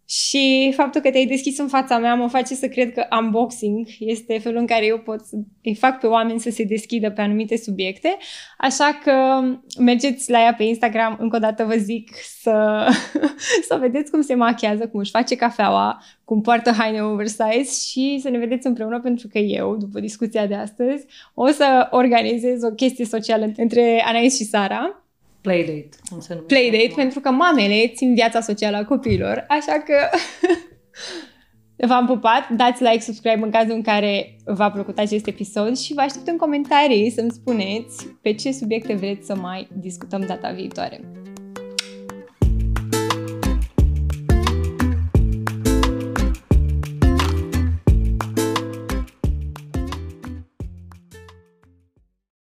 Și faptul că te-ai deschis în fața mea mă face să cred că unboxing este felul în care eu pot să îi fac pe oameni să se deschidă pe anumite subiecte. Așa că mergeți la ea pe Instagram, încă o dată vă zic să, <laughs> să vedeți cum se machează, cum își face cafeaua, cum poartă haine oversize și să ne vedeți împreună pentru că eu, după discuția de astăzi, o să organizez o chestie socială între Anais și Sara. Playdate, cum se numește. Playdate, acum. pentru că mamele țin viața socială a copiilor, așa că <laughs> v-am pupat, dați like, subscribe în cazul în care v-a plăcut acest episod și vă aștept în comentarii să-mi spuneți pe ce subiecte vreți să mai discutăm data viitoare.